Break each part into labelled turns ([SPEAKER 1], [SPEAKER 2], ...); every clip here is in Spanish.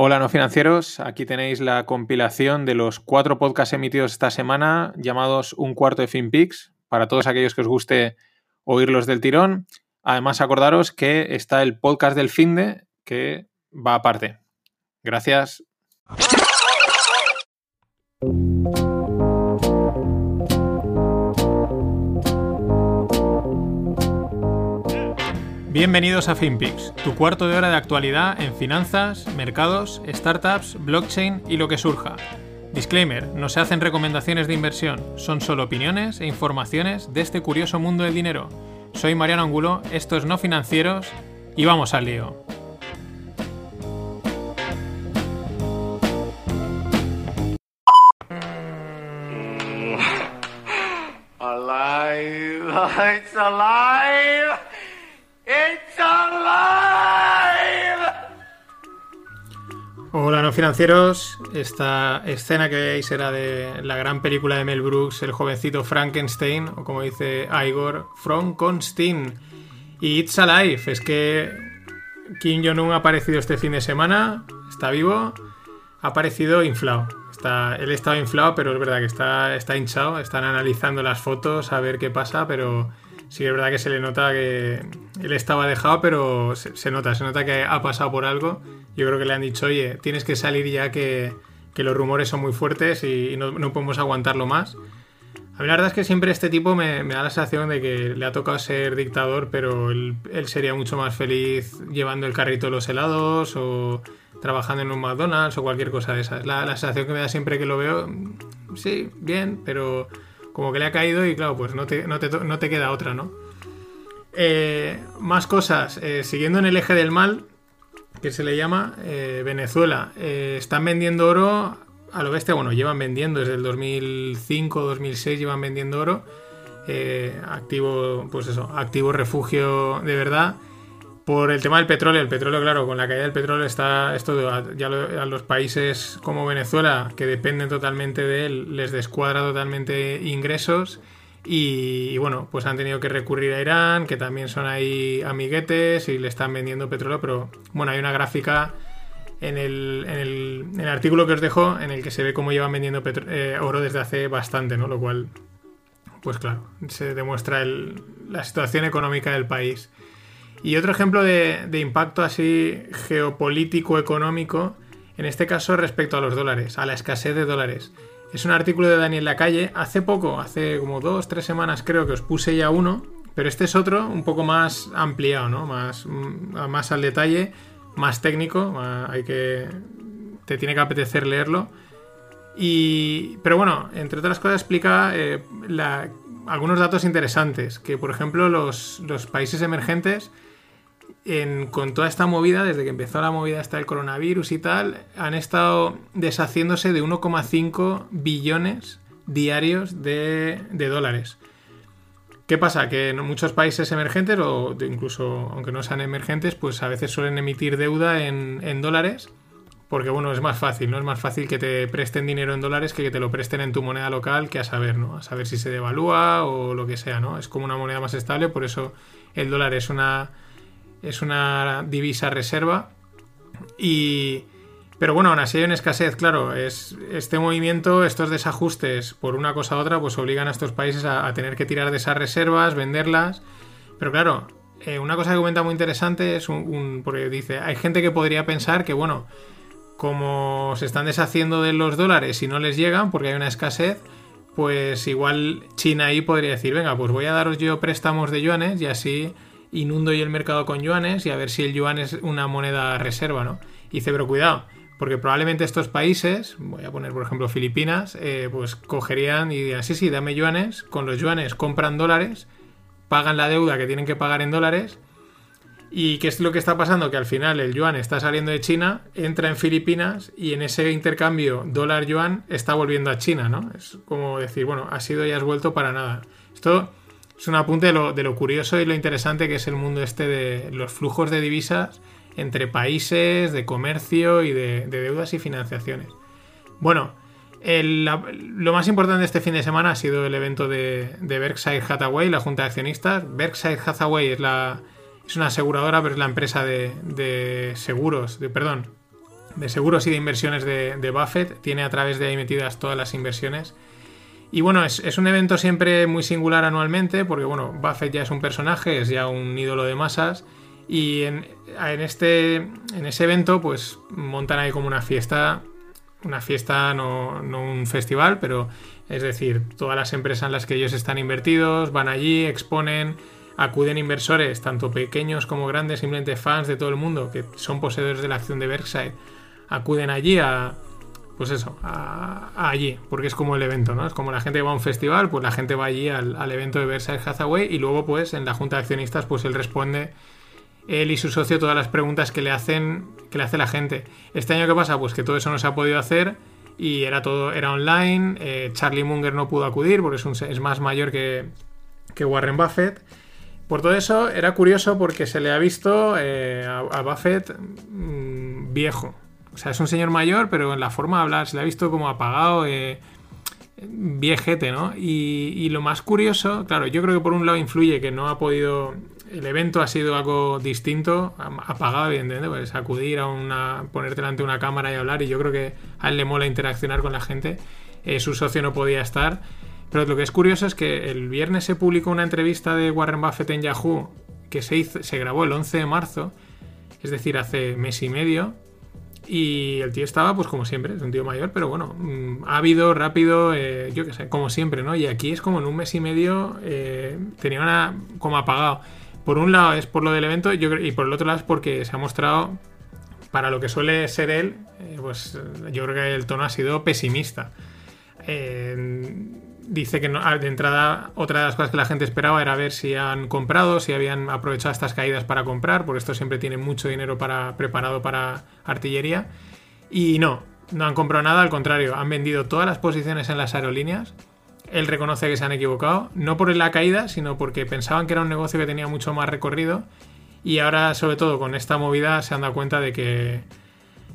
[SPEAKER 1] Hola no financieros, aquí tenéis la compilación de los cuatro podcasts emitidos esta semana llamados Un cuarto de FinPix, para todos aquellos que os guste oírlos del tirón. Además acordaros que está el podcast del Finde que va aparte. Gracias. Bienvenidos a FinPix, tu cuarto de hora de actualidad en finanzas, mercados, startups, blockchain y lo que surja. Disclaimer, no se hacen recomendaciones de inversión, son solo opiniones e informaciones de este curioso mundo del dinero. Soy Mariano Angulo, esto es No Financieros y vamos al lío.
[SPEAKER 2] It's alive.
[SPEAKER 1] Hola no financieros, esta escena que veis era de la gran película de Mel Brooks, el jovencito Frankenstein, o como dice Igor, Frankenstein. Y It's Alive, es que Kim Jong-un ha aparecido este fin de semana, está vivo, ha aparecido inflado. Está, él estaba inflado, pero es verdad que está, está hinchado, están analizando las fotos a ver qué pasa, pero sí que es verdad que se le nota que él estaba dejado, pero se, nota, se nota que ha pasado por algo. Yo creo que le han dicho, oye, tienes que salir ya que, los rumores son muy fuertes y, no, podemos aguantarlo más. A mí la verdad es que siempre este tipo me, da la sensación de que le ha tocado ser dictador, pero él, sería mucho más feliz llevando el carrito de los helados o trabajando en un McDonald's o cualquier cosa de esas. La, la sensación que me da siempre que lo veo, sí, bien, pero como que le ha caído y claro, pues no te, no te, queda otra, ¿no? Eh, más cosas, eh, siguiendo en el eje del mal, que se le llama eh, Venezuela, están vendiendo oro a lo bestia, bueno, llevan vendiendo desde el 2005, 2006 llevan vendiendo oro, activo, pues eso, activo refugio de verdad por el tema del petróleo. El petróleo, claro, con la caída del petróleo está esto ya a los países como Venezuela, que dependen totalmente de él, les descuadra totalmente ingresos. Y, bueno, pues han tenido que recurrir a Irán, que también son ahí amiguetes y le están vendiendo petróleo. Pero bueno, hay una gráfica en el, en el, artículo que os dejo en el que se ve cómo llevan vendiendo eh, oro desde hace bastante, ¿no? Lo cual, pues claro, se demuestra la situación económica del país. Y otro ejemplo de, impacto así geopolítico, económico, en este caso respecto a los dólares, a la escasez de dólares. Es un artículo de Daniel Lacalle, hace poco, hace como dos, tres semanas creo que os puse ya uno, pero este es otro un poco más ampliado, ¿no? Más, mm, más al detalle, más técnico, hay que... te tiene que apetecer leerlo. Y, pero bueno, entre otras cosas explica eh, algunos datos interesantes, que por ejemplo los, los países emergentes con toda esta movida, desde que empezó la movida hasta el coronavirus y tal, han estado deshaciéndose de 1,5 billones diarios de, dólares. ¿Qué pasa? Que en muchos países emergentes, o incluso aunque no sean emergentes, pues a veces suelen emitir deuda en, dólares, porque bueno, es más fácil, ¿no? Es más fácil que te presten dinero en dólares que que te lo presten en tu moneda local, que a saber, ¿no? A saber si se devalúa o lo que sea, ¿no? Es como una moneda más estable, por eso el dólar es una es una divisa reserva. Y, pero bueno, aún así hay una escasez, claro. Es, este movimiento, estos desajustes por una cosa u otra, pues obligan a estos países a, tener que tirar de esas reservas, venderlas. Pero claro, eh, una cosa que comenta muy interesante es un, Porque dice, hay gente que podría pensar que, bueno, como se están deshaciendo de los dólares y no les llegan porque hay una escasez, pues igual China ahí podría decir, venga, pues voy a daros yo préstamos de yuanes y así inundo yo el mercado con yuanes y a ver si el yuan es una moneda reserva, ¿no? Y dice, pero cuidado, porque probablemente estos países, voy a poner por ejemplo Filipinas, eh, pues cogerían y dirían, sí, sí, dame yuanes, con los yuanes compran dólares, pagan la deuda que tienen que pagar en dólares. ¿Y qué es lo que está pasando? Que al final el yuan está saliendo de China, entra en Filipinas y en ese intercambio dólar-yuan está volviendo a China, ¿no? Es como decir, bueno, ha sido y has vuelto para nada. Esto es un apunte de lo, curioso y lo interesante que es el mundo este de los flujos de divisas entre países, de comercio y de, deudas y financiaciones. Bueno, lo más importante de este fin de semana ha sido el evento de, Berkshire Hathaway, la junta de accionistas. Berkshire Hathaway es una aseguradora, pero es la empresa de, seguros, de, perdón, de seguros y de inversiones de, de, Buffett. Tiene a través de ahí metidas todas las inversiones. Y bueno, es, es, un evento siempre muy singular anualmente, porque bueno, Buffett ya es un personaje, es ya un ídolo de masas. Y en, en, este, en ese evento, pues montan ahí como una fiesta. Una fiesta, no, no un festival, pero es decir, todas las empresas en las que ellos están invertidos van allí, exponen, acuden inversores, tanto pequeños como grandes, simplemente fans de todo el mundo, que son poseedores de la acción de Berkshire, acuden allí a, pues eso, allí, porque es como el evento, ¿no? Es como la gente va a un festival, pues la gente va allí al, evento de Berkshire Hathaway y luego pues en la junta de accionistas pues él responde, él y su socio, todas las preguntas que le hacen, que le hace la gente. Este año qué pasa? Pues que todo eso no se ha podido hacer y era todo, era online, eh, Charlie Munger no pudo acudir porque es, un, más mayor que, que, Warren Buffett. Por todo eso era curioso porque se le ha visto eh, a, Buffett mmm, viejo, o sea, es un señor mayor, pero en la forma de hablar se le ha visto como apagado, eh, viejete, ¿no? Y, lo más curioso, claro, yo creo que por un lado influye que no ha podido. El evento ha sido algo distinto, apagado, evidentemente, pues acudir a una. ponerte delante de una cámara y hablar, y yo creo que a él le mola interaccionar con la gente. Eh, su socio no podía estar. Pero lo que es curioso es que el viernes se publicó una entrevista de Warren Buffett en Yahoo que se, hizo, se grabó el 11 de marzo, es decir, hace mes y medio, y el tío estaba, pues como siempre, es un tío mayor, pero bueno, mmm, ávido, rápido, eh, yo qué sé, como siempre, ¿no? Y aquí es como en un mes y medio eh, tenía una como apagado. Por un lado es por lo del evento yo, y por el otro lado es porque se ha mostrado, para lo que suele ser él, eh, pues yo creo que el tono ha sido pesimista. Dice que no, de entrada otra de las cosas que la gente esperaba era ver si han comprado, si habían aprovechado estas caídas para comprar, porque esto siempre tiene mucho dinero para, preparado para artillería. Y no, no han comprado nada, al contrario, han vendido todas las posiciones en las aerolíneas. Él reconoce que se han equivocado, no por la caída, sino porque pensaban que era un negocio que tenía mucho más recorrido. Y ahora, sobre todo con esta movida, se han dado cuenta de que,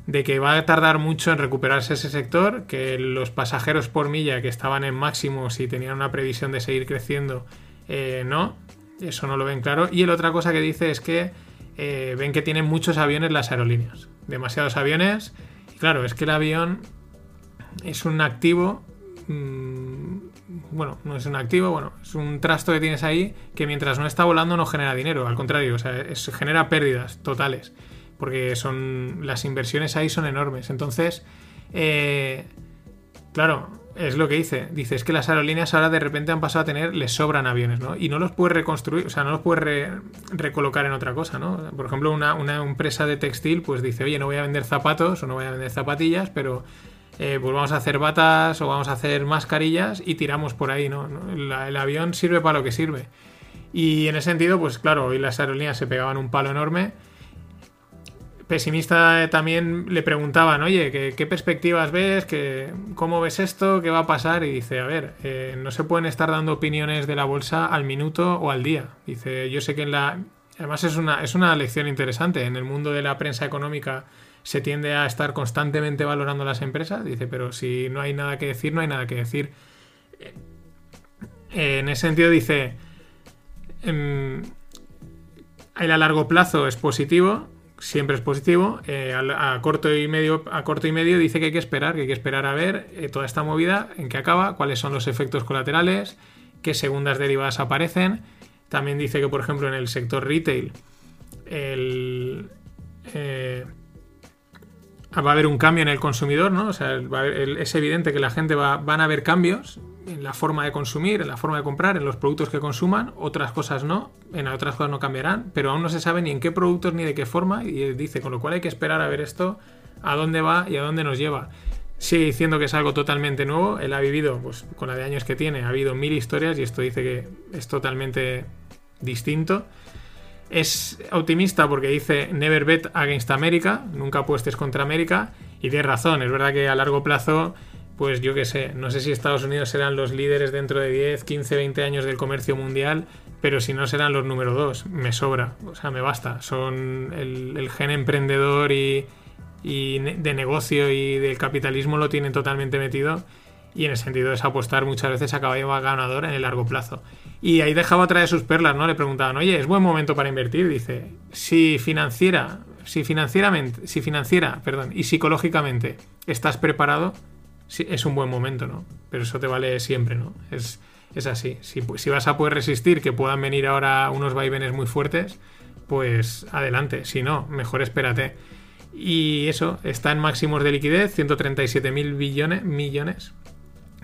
[SPEAKER 1] de que va a tardar mucho en recuperarse ese sector, que los pasajeros por milla que estaban en máximos y tenían una previsión de seguir creciendo, eh, no, eso no lo ven claro. Y la otra cosa que dice es que eh, ven que tienen muchos aviones las aerolíneas, demasiados aviones. Claro, es que el avión es un activo, mmm, bueno, no es un activo, bueno, es un trasto que tienes ahí que mientras no está volando no genera dinero, al contrario, o sea, genera pérdidas totales porque son las inversiones ahí son enormes. Entonces, eh, claro, es lo que dice. Dice, es que las aerolíneas ahora de repente han pasado a tener, les sobran aviones, ¿no? Y no los puedes reconstruir, o sea, no los puedes re, recolocar en otra cosa, ¿no? Por ejemplo, una, una, empresa de textil, pues dice, oye, no voy a vender zapatos o no voy a vender zapatillas, pero eh, pues vamos a hacer batas o vamos a hacer mascarillas y tiramos por ahí, ¿no? El avión sirve para lo que sirve. Y en ese sentido, pues claro, hoy las aerolíneas se pegaban un palo enorme pesimista también le preguntaban, oye, ¿qué, qué perspectivas ves? ¿Qué, ¿Cómo ves esto? ¿Qué va a pasar? Y dice, a ver, eh, no se pueden estar dando opiniones de la bolsa al minuto o al día. Dice, yo sé que en la... Además es una, es una lección interesante. En el mundo de la prensa económica se tiende a estar constantemente valorando las empresas. Dice, pero si no hay nada que decir, no hay nada que decir. Eh, en ese sentido dice, eh, el a largo plazo es positivo, siempre es positivo. Eh, a, corto y medio, a corto y medio dice que hay que esperar, que hay que esperar a ver eh, toda esta movida, en qué acaba, cuáles son los efectos colaterales, qué segundas derivadas aparecen. También dice que, por ejemplo, en el sector retail el, eh, va a haber un cambio en el consumidor, ¿no? O sea, haber, es evidente que la gente va, van a haber cambios en la forma de consumir, en la forma de comprar, en los productos que consuman, otras cosas no, en otras cosas no cambiarán, pero aún no se sabe ni en qué productos ni de qué forma, y dice, con lo cual hay que esperar a ver esto, a dónde va y a dónde nos lleva. Sigue diciendo que es algo totalmente nuevo, él ha vivido, pues con la de años que tiene, ha habido mil historias y esto dice que es totalmente distinto. Es optimista porque dice never bet against America, nunca apuestes contra América, y tiene razón, es verdad que a largo plazo pues yo qué sé, no sé si Estados Unidos serán los líderes dentro de 10, 15, 20 años del comercio mundial, pero si no serán los número dos, me sobra, o sea, me basta. Son el, el gen emprendedor y, y, de negocio y del capitalismo lo tienen totalmente metido y en el sentido de apostar muchas veces a caballo ganador en el largo plazo. Y ahí dejaba otra de sus perlas, ¿no? Le preguntaban, oye, ¿es buen momento para invertir? Dice, si financiera, si financieramente, si financiera, perdón, y psicológicamente estás preparado, es un buen momento, ¿no? Pero eso te vale siempre, ¿no? Es, es así. Si, si vas a poder resistir que puedan venir ahora unos vaivenes muy fuertes, pues adelante. Si no, mejor espérate. Y eso, está en máximos de liquidez, 137 mil millones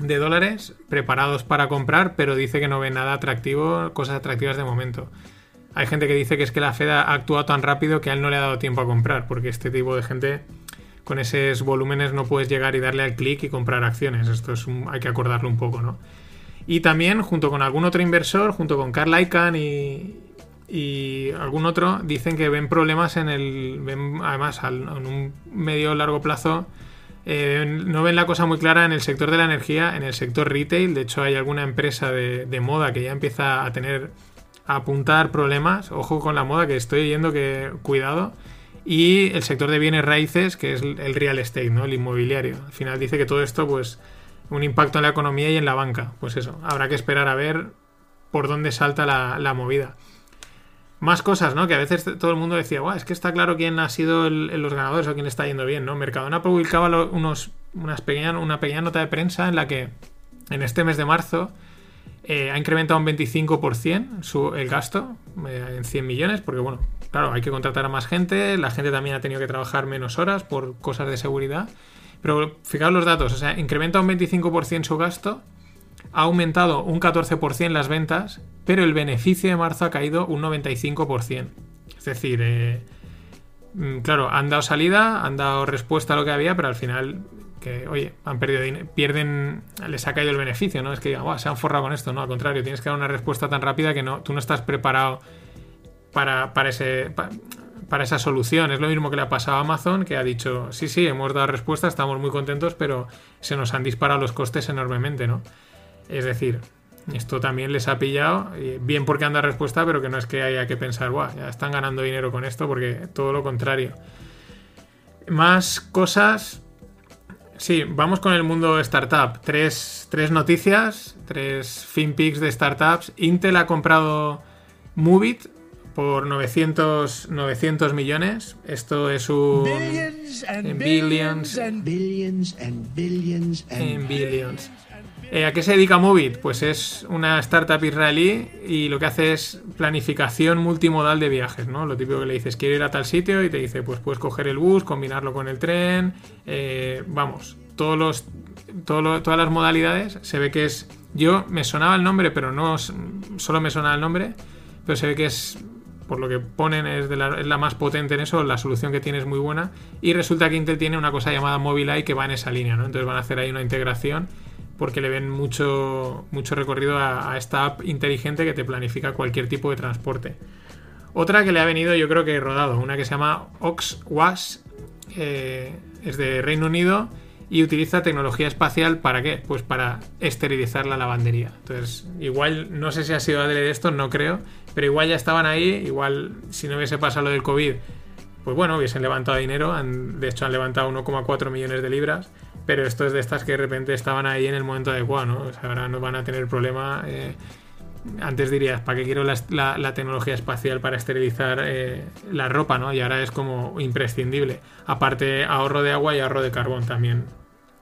[SPEAKER 1] de dólares preparados para comprar, pero dice que no ve nada atractivo, cosas atractivas de momento. Hay gente que dice que es que la Fed ha actuado tan rápido que a él no le ha dado tiempo a comprar, porque este tipo de gente con esos volúmenes no puedes llegar y darle al clic y comprar acciones. Esto es hay que acordarlo un poco, ¿no? Y también, junto con algún otro inversor, junto con Carl Icahn y, y algún otro, dicen que ven problemas en el. Ven, además, en un medio largo plazo. Eh, no ven la cosa muy clara en el sector de la energía, en el sector retail. De hecho, hay alguna empresa de, moda que ya empieza a tener apuntar problemas. Ojo con la moda, que estoy oyendo que cuidado. Y el sector de bienes raíces, que es el real estate, ¿no? El inmobiliario. Al final dice que todo esto, pues, un impacto en la economía y en la banca. Pues eso, habrá que esperar a ver por dónde salta la, movida. Más cosas, ¿no? Que a veces todo el mundo decía, es que está claro quién ha sido los ganadores o quién está yendo bien, ¿no? Mercadona publicaba unos, unas pequeñas, una pequeña nota de prensa en la que en este mes de marzo eh, ha incrementado un 25% su, el gasto eh, en 100 millones, porque bueno, claro, hay que contratar a más gente, la gente también ha tenido que trabajar menos horas por cosas de seguridad. Pero fijaos los datos, o sea, incrementa un 25% su gasto, ha aumentado un 14% las ventas, pero el beneficio de marzo ha caído un 95%. Es decir, eh, mm, claro, han dado salida, han dado respuesta a lo que había, pero al final que, oye, han perdido pierden, les ha caído el beneficio, ¿no? Es que se han forrado con esto, ¿no? Al contrario, tienes que dar una respuesta tan rápida que no, tú no estás preparado para, para ese, para, esa solución. Es lo mismo que le ha pasado a Amazon, que ha dicho, sí, sí, hemos dado respuesta, estamos muy contentos, pero se nos han disparado los costes enormemente, ¿no? Es decir, esto también les ha pillado, bien porque han dado respuesta, pero que no es que haya que pensar, Buah, ya están ganando dinero con esto, porque todo lo contrario. Más cosas Sí, vamos con el mundo startup. Tres, tres noticias, tres finpics de startups. Intel ha comprado Movit por 900, 900 millones. Esto es un... Billions and billions, and billions and billions and billions. Eh, ¿A qué se dedica Movit? Pues es una startup israelí y lo que hace es planificación multimodal de viajes, ¿no? Lo típico que le dices, quiero ir a tal sitio y te dice, pues puedes coger el bus, combinarlo con el tren, eh, vamos, todos los, todas las modalidades. Se ve que es, yo me sonaba el nombre, pero no solo me sonaba el nombre, pero se ve que es por lo que ponen es, la, es, la, más potente en eso, la solución que tiene es muy buena y resulta que Intel tiene una cosa llamada Mobileye que va en esa línea, ¿no? Entonces van a hacer ahí una integración porque le ven mucho, mucho recorrido a, esta app inteligente que te planifica cualquier tipo de transporte. Otra que le ha venido yo creo que rodado, una que se llama OxWash, eh, es de Reino Unido y utiliza tecnología espacial para qué? Pues para esterilizar la lavandería. Entonces, igual, no sé si ha sido de esto, no creo, pero igual ya estaban ahí, igual si no hubiese pasado lo del COVID, pues bueno, hubiesen levantado dinero, de hecho han levantado 1,4 millones de libras pero esto es de estas que de repente estaban ahí en el momento adecuado, ¿no? O sea, ahora no van a tener problema. Eh, antes dirías, ¿para qué quiero la, tecnología espacial para esterilizar eh, la ropa, ¿no? Y ahora es como imprescindible. Aparte, ahorro de agua y ahorro de carbón también,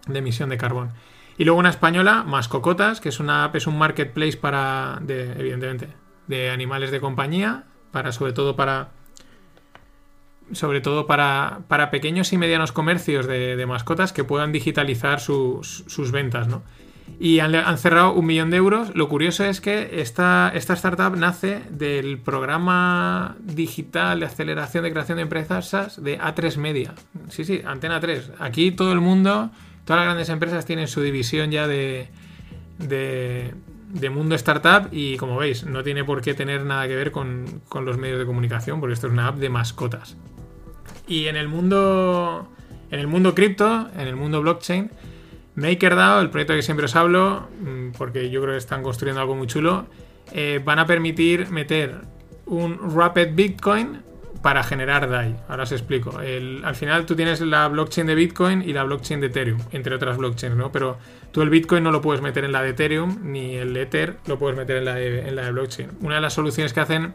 [SPEAKER 1] de emisión de carbón. Y luego una española, Mascocotas, que es una app, es un marketplace para, de, evidentemente, de animales de compañía, para sobre todo para sobre todo para, pequeños y medianos comercios de, mascotas que puedan digitalizar sus, ventas, ¿no? Y han, cerrado un millón de euros. Lo curioso es que esta, esta startup nace del programa digital de aceleración de creación de empresas de A3 Media. Sí, sí, Antena 3. Aquí todo el mundo, todas las grandes empresas tienen su división ya de, de, mundo startup y como veis, no tiene por qué tener nada que ver con, con los medios de comunicación porque esto es una app de mascotas. Y en el mundo. En el mundo cripto, en el mundo blockchain, MakerDAO, el proyecto que siempre os hablo, mm, porque yo creo que están construyendo algo muy chulo, eh, van a permitir meter un Rapid Bitcoin para generar DAI. Ahora os explico. al final tú tienes la blockchain de Bitcoin y la blockchain de Ethereum, entre otras blockchains, ¿no? Pero tú el Bitcoin no lo puedes meter en la de Ethereum, ni el Ether lo puedes meter en la de, en la de blockchain. Una de las soluciones que hacen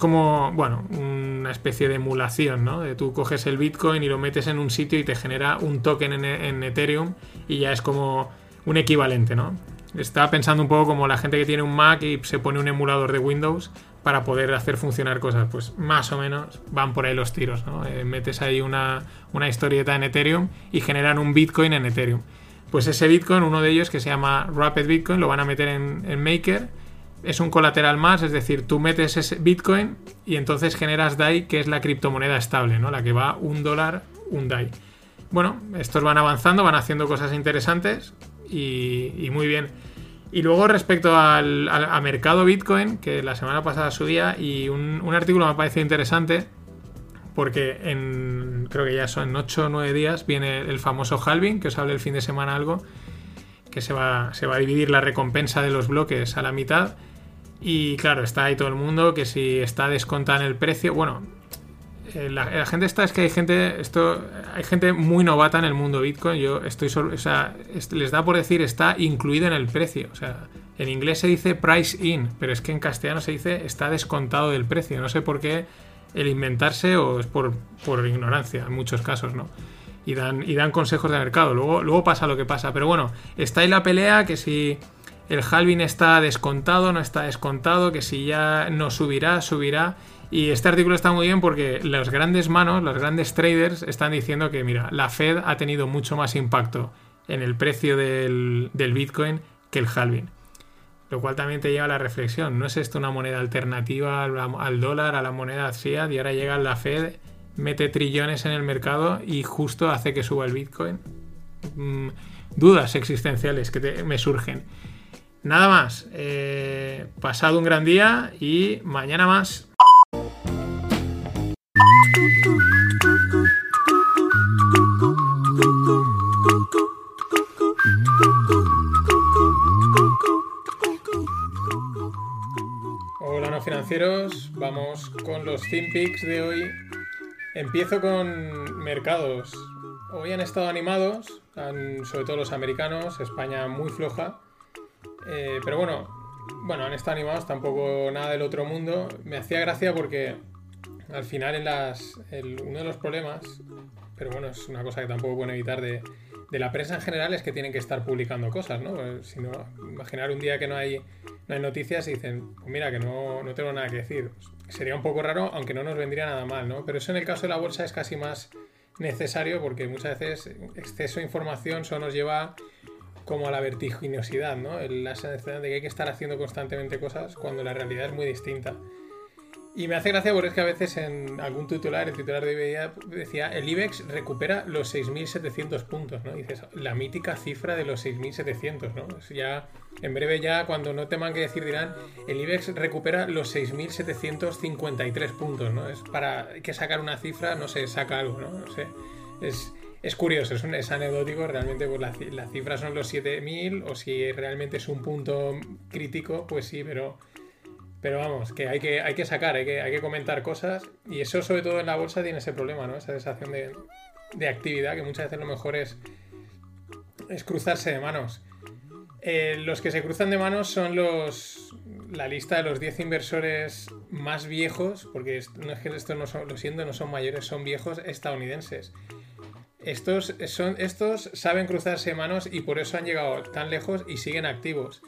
[SPEAKER 1] como, bueno, un una especie de emulación, ¿no? De tú coges el Bitcoin y lo metes en un sitio y te genera un token en, Ethereum y ya es como un equivalente, ¿no? Estaba pensando un poco como la gente que tiene un Mac y se pone un emulador de Windows para poder hacer funcionar cosas. Pues más o menos van por ahí los tiros, ¿no? Eh, metes ahí una, una historieta en Ethereum y generan un Bitcoin en Ethereum. Pues ese Bitcoin, uno de ellos que se llama Rapid Bitcoin, lo van a meter en Maker. Es un colateral más, es decir, tú metes ese Bitcoin y entonces generas DAI, que es la criptomoneda estable, ¿no? La que va un dólar, un DAI. Bueno, estos van avanzando, van haciendo cosas interesantes y, muy bien. Y luego respecto al, mercado Bitcoin, que la semana pasada subía, y un, artículo me parece interesante, porque en, creo que ya son 8 o 9 días viene el famoso halving, que os hablé el fin de semana algo, que se va, se va a dividir la recompensa de los bloques a la mitad. Y claro, está ahí todo el mundo, que si está descontada en el precio, bueno, eh, la, gente está, es que hay gente, esto, hay gente muy novata en el mundo Bitcoin. Yo estoy, o sea, les da por decir está incluido en el precio. O sea, en inglés se dice price in, pero es que en castellano se dice está descontado del precio. No sé por qué el inventarse o es por, por ignorancia en muchos casos, ¿no? Y dan, y dan consejos de mercado. Luego, luego pasa lo que pasa. Pero bueno, está ahí la pelea que si el halving está descontado, no está descontado, que si ya no subirá, subirá. Y este artículo está muy bien porque las grandes manos, los grandes traders están diciendo que, mira, la Fed ha tenido mucho más impacto en el precio del, Bitcoin que el halving. Lo cual también te lleva a la reflexión. ¿No es esto una moneda alternativa al, dólar, a la moneda fiat? Y ahora llega la Fed, mete trillones en el mercado y justo hace que suba el Bitcoin. Mm, dudas existenciales que me surgen. Nada más. Eh, pasado un gran día y mañana más. Hola no financieros, vamos con los ThinPix de hoy. Empiezo con mercados. Hoy han estado animados, sobre todo los americanos, España muy floja. Eh, pero bueno, bueno, han estado animados, tampoco nada del otro mundo. Me hacía gracia porque al final en las, uno de los problemas, pero bueno, es una cosa que tampoco pueden evitar de, la prensa en general es que tienen que estar publicando cosas, ¿no? Pues, si no, imaginar un día que no hay, no hay noticias y dicen, pues mira, que no, no tengo nada que decir. sería un poco raro, aunque no nos vendría nada mal, ¿no? Pero eso en el caso de la bolsa es casi más necesario porque muchas veces exceso de información solo nos lleva como a la vertiginosidad, ¿no? La sensación de que hay que estar haciendo constantemente cosas cuando la realidad es muy distinta. Y me hace gracia porque es que a veces en algún titular, el titular de IBEX decía, el IBEX recupera los 6.700 puntos, ¿no? Y dices, la mítica cifra de los 6.700, ¿no? ya, en breve ya, cuando no teman que decir, dirán, el IBEX recupera los 6.753 puntos, ¿no? Es para que sacar una cifra, no sé, saca algo, ¿no? No sé. Es, es curioso, es, un, es anecdótico, realmente pues la, la cifra son los 7.000 o si realmente es un punto crítico, pues sí, pero, pero vamos, que hay que, hay que sacar, hay que, hay que comentar cosas y eso sobre todo en la bolsa tiene ese problema, ¿no? Esa sensación de, de actividad que muchas veces lo mejor es, es cruzarse de manos. Eh, los que se cruzan de manos son los la lista de los 10 inversores más viejos, porque no es que estos no son, lo siento, no son mayores, son viejos estadounidenses. Estos, son, estos saben cruzarse manos y por eso han llegado tan lejos y siguen activos.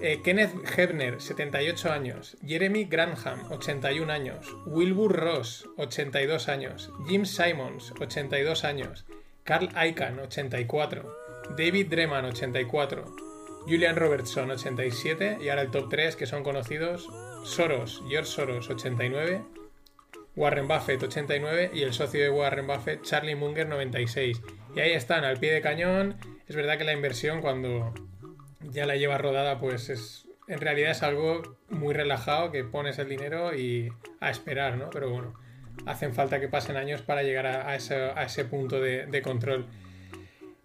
[SPEAKER 1] Eh, Kenneth Hebner, 78 años. Jeremy Granham, 81 años. Wilbur Ross, 82 años. Jim Simons, 82 años. Carl Icahn, 84. David Dreman, 84. Julian Robertson, 87. Y ahora el top 3 que son conocidos. Soros, George Soros, 89. Warren Buffett 89 y el socio de Warren Buffett, Charlie Munger 96. Y ahí están, al pie de cañón. Es verdad que la inversión cuando ya la lleva rodada, pues es en realidad es algo muy relajado que pones el dinero y a esperar, ¿no? Pero bueno, hacen falta que pasen años para llegar a, ese, punto de, control.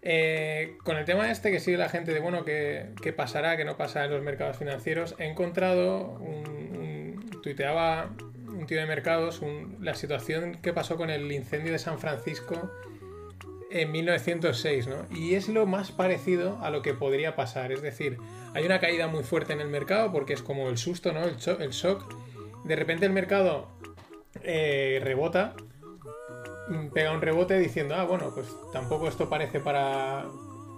[SPEAKER 1] Eh, con el tema este que sigue la gente de, bueno, ¿qué, pasará, qué no pasará en los mercados financieros? He encontrado un tuiteaba un tío de mercados, la situación que pasó con el incendio de San Francisco en 1906, ¿no? Y es lo más parecido a lo que podría pasar. Es decir, hay una caída muy fuerte en el mercado porque es como el susto, ¿no? El, shock. De repente el mercado eh, rebota, mm, pega un rebote diciendo, ah, bueno, pues tampoco esto parece para,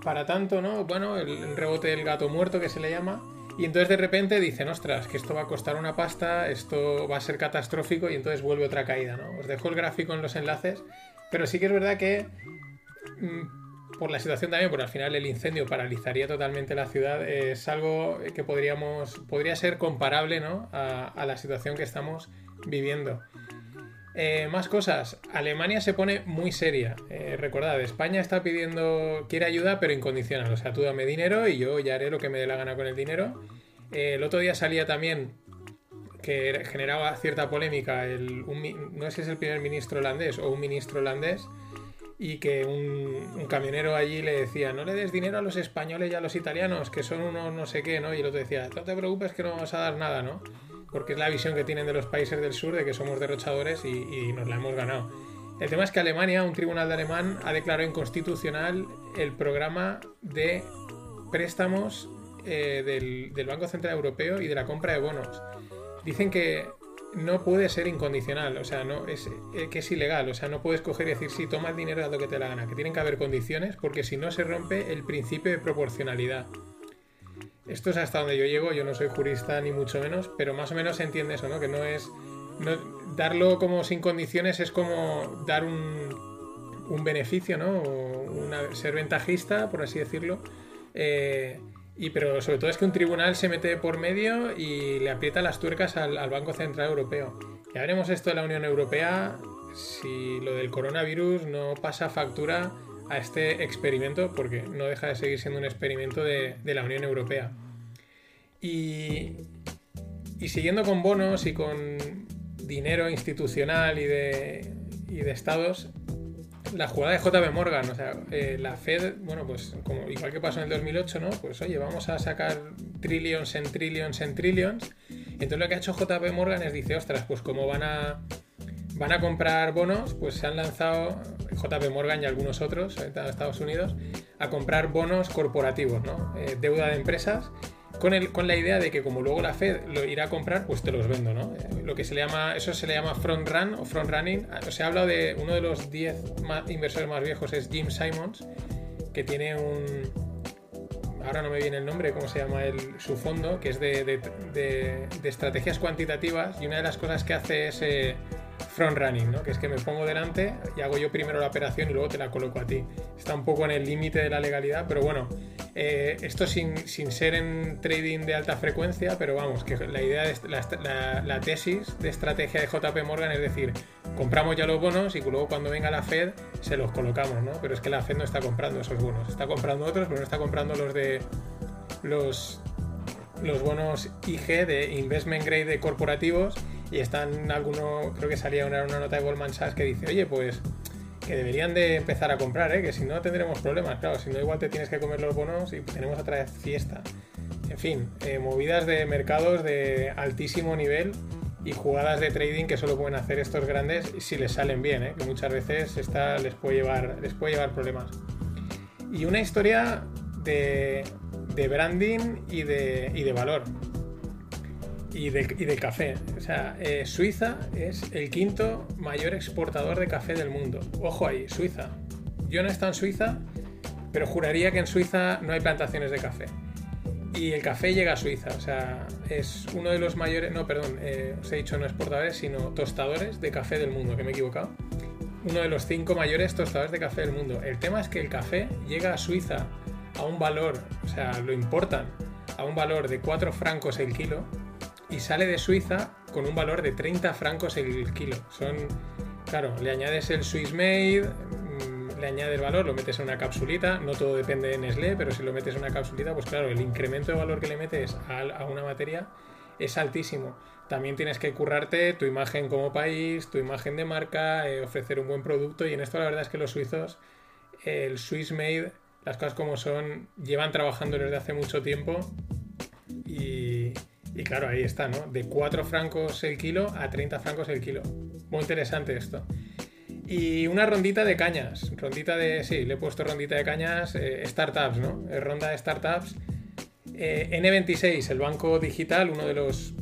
[SPEAKER 1] para tanto, ¿no? Bueno, el, el rebote del gato muerto que se le llama. Y entonces de repente dicen, ostras, que esto va a costar una pasta, esto va a ser catastrófico y entonces vuelve otra caída, ¿no? Os dejo el gráfico en los enlaces, pero sí que es verdad que mm, por la situación también, por al final el incendio paralizaría totalmente la ciudad, es algo que podríamos, podría ser comparable, ¿no? A, a la situación que estamos viviendo. Eh, más cosas. Alemania se pone muy seria. Eh, recordad, España está pidiendo, quiere ayuda, pero incondicional. O sea, tú dame dinero y yo ya haré lo que me dé la gana con el dinero. Eh, el otro día salía también que generaba cierta polémica. El, un, no sé si es el primer ministro holandés o un ministro holandés. Y que un, un, camionero allí le decía, no le des dinero a los españoles y a los italianos, que son unos no sé qué, ¿no? Y el otro decía, no te preocupes que no vamos a dar nada, ¿no? Porque es la visión que tienen de los países del sur de que somos derrochadores y, nos la hemos ganado. El tema es que Alemania, un tribunal de alemán, ha declarado inconstitucional el programa de préstamos eh, del, Banco Central Europeo y de la compra de bonos. Dicen que no puede ser incondicional, o sea, no es eh, que es ilegal, o sea, no puedes coger y decir sí, toma el dinero a lo que te la gana, que tienen que haber condiciones porque si no se rompe el principio de proporcionalidad. Esto es hasta donde yo llego, yo no soy jurista ni mucho menos, pero más o menos se entiende eso, ¿no? Que no es... Darlo como sin condiciones es como dar un, un beneficio, ¿no? O una, ser ventajista, por así decirlo. Eh, y pero sobre todo es que un tribunal se mete por medio y le aprieta las tuercas al, al Banco Central Europeo. Ya veremos esto de la Unión Europea si lo del coronavirus no pasa factura a este experimento, porque no deja de seguir siendo un experimento de, la Unión Europea. Y, siguiendo con bonos y con dinero institucional y de, y de estados, la jugada de JB Morgan, o sea, eh, la Fed, bueno, pues como igual que pasó en el 2008, ¿no? Pues oye, vamos a sacar trillions en trillions en trillions. Entonces lo que ha hecho JB Morgan es dice, ostras, pues como van a van a comprar bonos, pues se han lanzado JP Morgan y algunos otros en Estados Unidos a comprar bonos corporativos, ¿no? Eh, deuda de empresas, con, el, con la idea de que como luego la Fed lo irá a comprar, pues te los vendo, ¿no? Eh, lo que se le llama, eso se le llama front run o front running. Ah, se ha hablado de uno de los 10 inversores más viejos, es Jim Simons, que tiene un, ahora no me viene el nombre, cómo se llama el, su fondo, que es de, de, estrategias cuantitativas y una de las cosas que hace es eh, front running, ¿no? que es que me pongo delante y hago yo primero la operación y luego te la coloco a ti. Está un poco en el límite de la legalidad, pero bueno, eh, esto sin, sin, ser en trading de alta frecuencia, pero vamos, que la idea, de, la, tesis de estrategia de JP Morgan es decir, compramos ya los bonos y luego cuando venga la Fed se los colocamos, ¿no? Pero es que la Fed no está comprando esos bonos, está comprando otros, pero no está comprando los de los los bonos IG de investment grade corporativos y están algunos, creo que salía una, una, nota de Goldman Sachs que dice, oye, pues que deberían de empezar a comprar, ¿eh? que si no tendremos problemas, claro, si no igual te tienes que comer los bonos y tenemos otra vez fiesta. En fin, eh, movidas de mercados de altísimo nivel y jugadas de trading que solo pueden hacer estos grandes si les salen bien, ¿eh? que muchas veces esta les puede llevar, les puede llevar problemas. Y una historia de, de branding y de, y de valor y, de, y del café. O sea, eh, Suiza es el quinto mayor exportador de café del mundo. Ojo ahí, Suiza. Yo no he estado en Suiza, pero juraría que en Suiza no hay plantaciones de café. Y el café llega a Suiza, o sea, es uno de los mayores, no, perdón, eh, os he dicho no exportadores, sino tostadores de café del mundo, que me he equivocado. Uno de los cinco mayores tostadores de café del mundo. El tema es que el café llega a Suiza a un valor, o sea, lo importan a un valor de 4 francos el kilo, y sale de Suiza con un valor de 30 francos el kilo. Son, claro, le añades el Swiss Made, mm, le añades valor, lo metes en una capsulita, no todo depende de Nestlé, pero si lo metes en una capsulita, pues claro, el incremento de valor que le metes a, una materia es altísimo. También tienes que currarte tu imagen como país, tu imagen de marca, eh, ofrecer un buen producto y en esto la verdad es que los suizos, el Swiss Made, las cosas como son, llevan trabajando desde hace mucho tiempo y, y claro, ahí está, ¿no? De 4 francos el kilo a 30 francos el kilo. Muy interesante esto. Y una rondita de cañas. Rondita de. Sí, le he puesto rondita de cañas. Eh, startups, ¿no? Eh, ronda de startups. Eh, N26, el banco digital, uno de los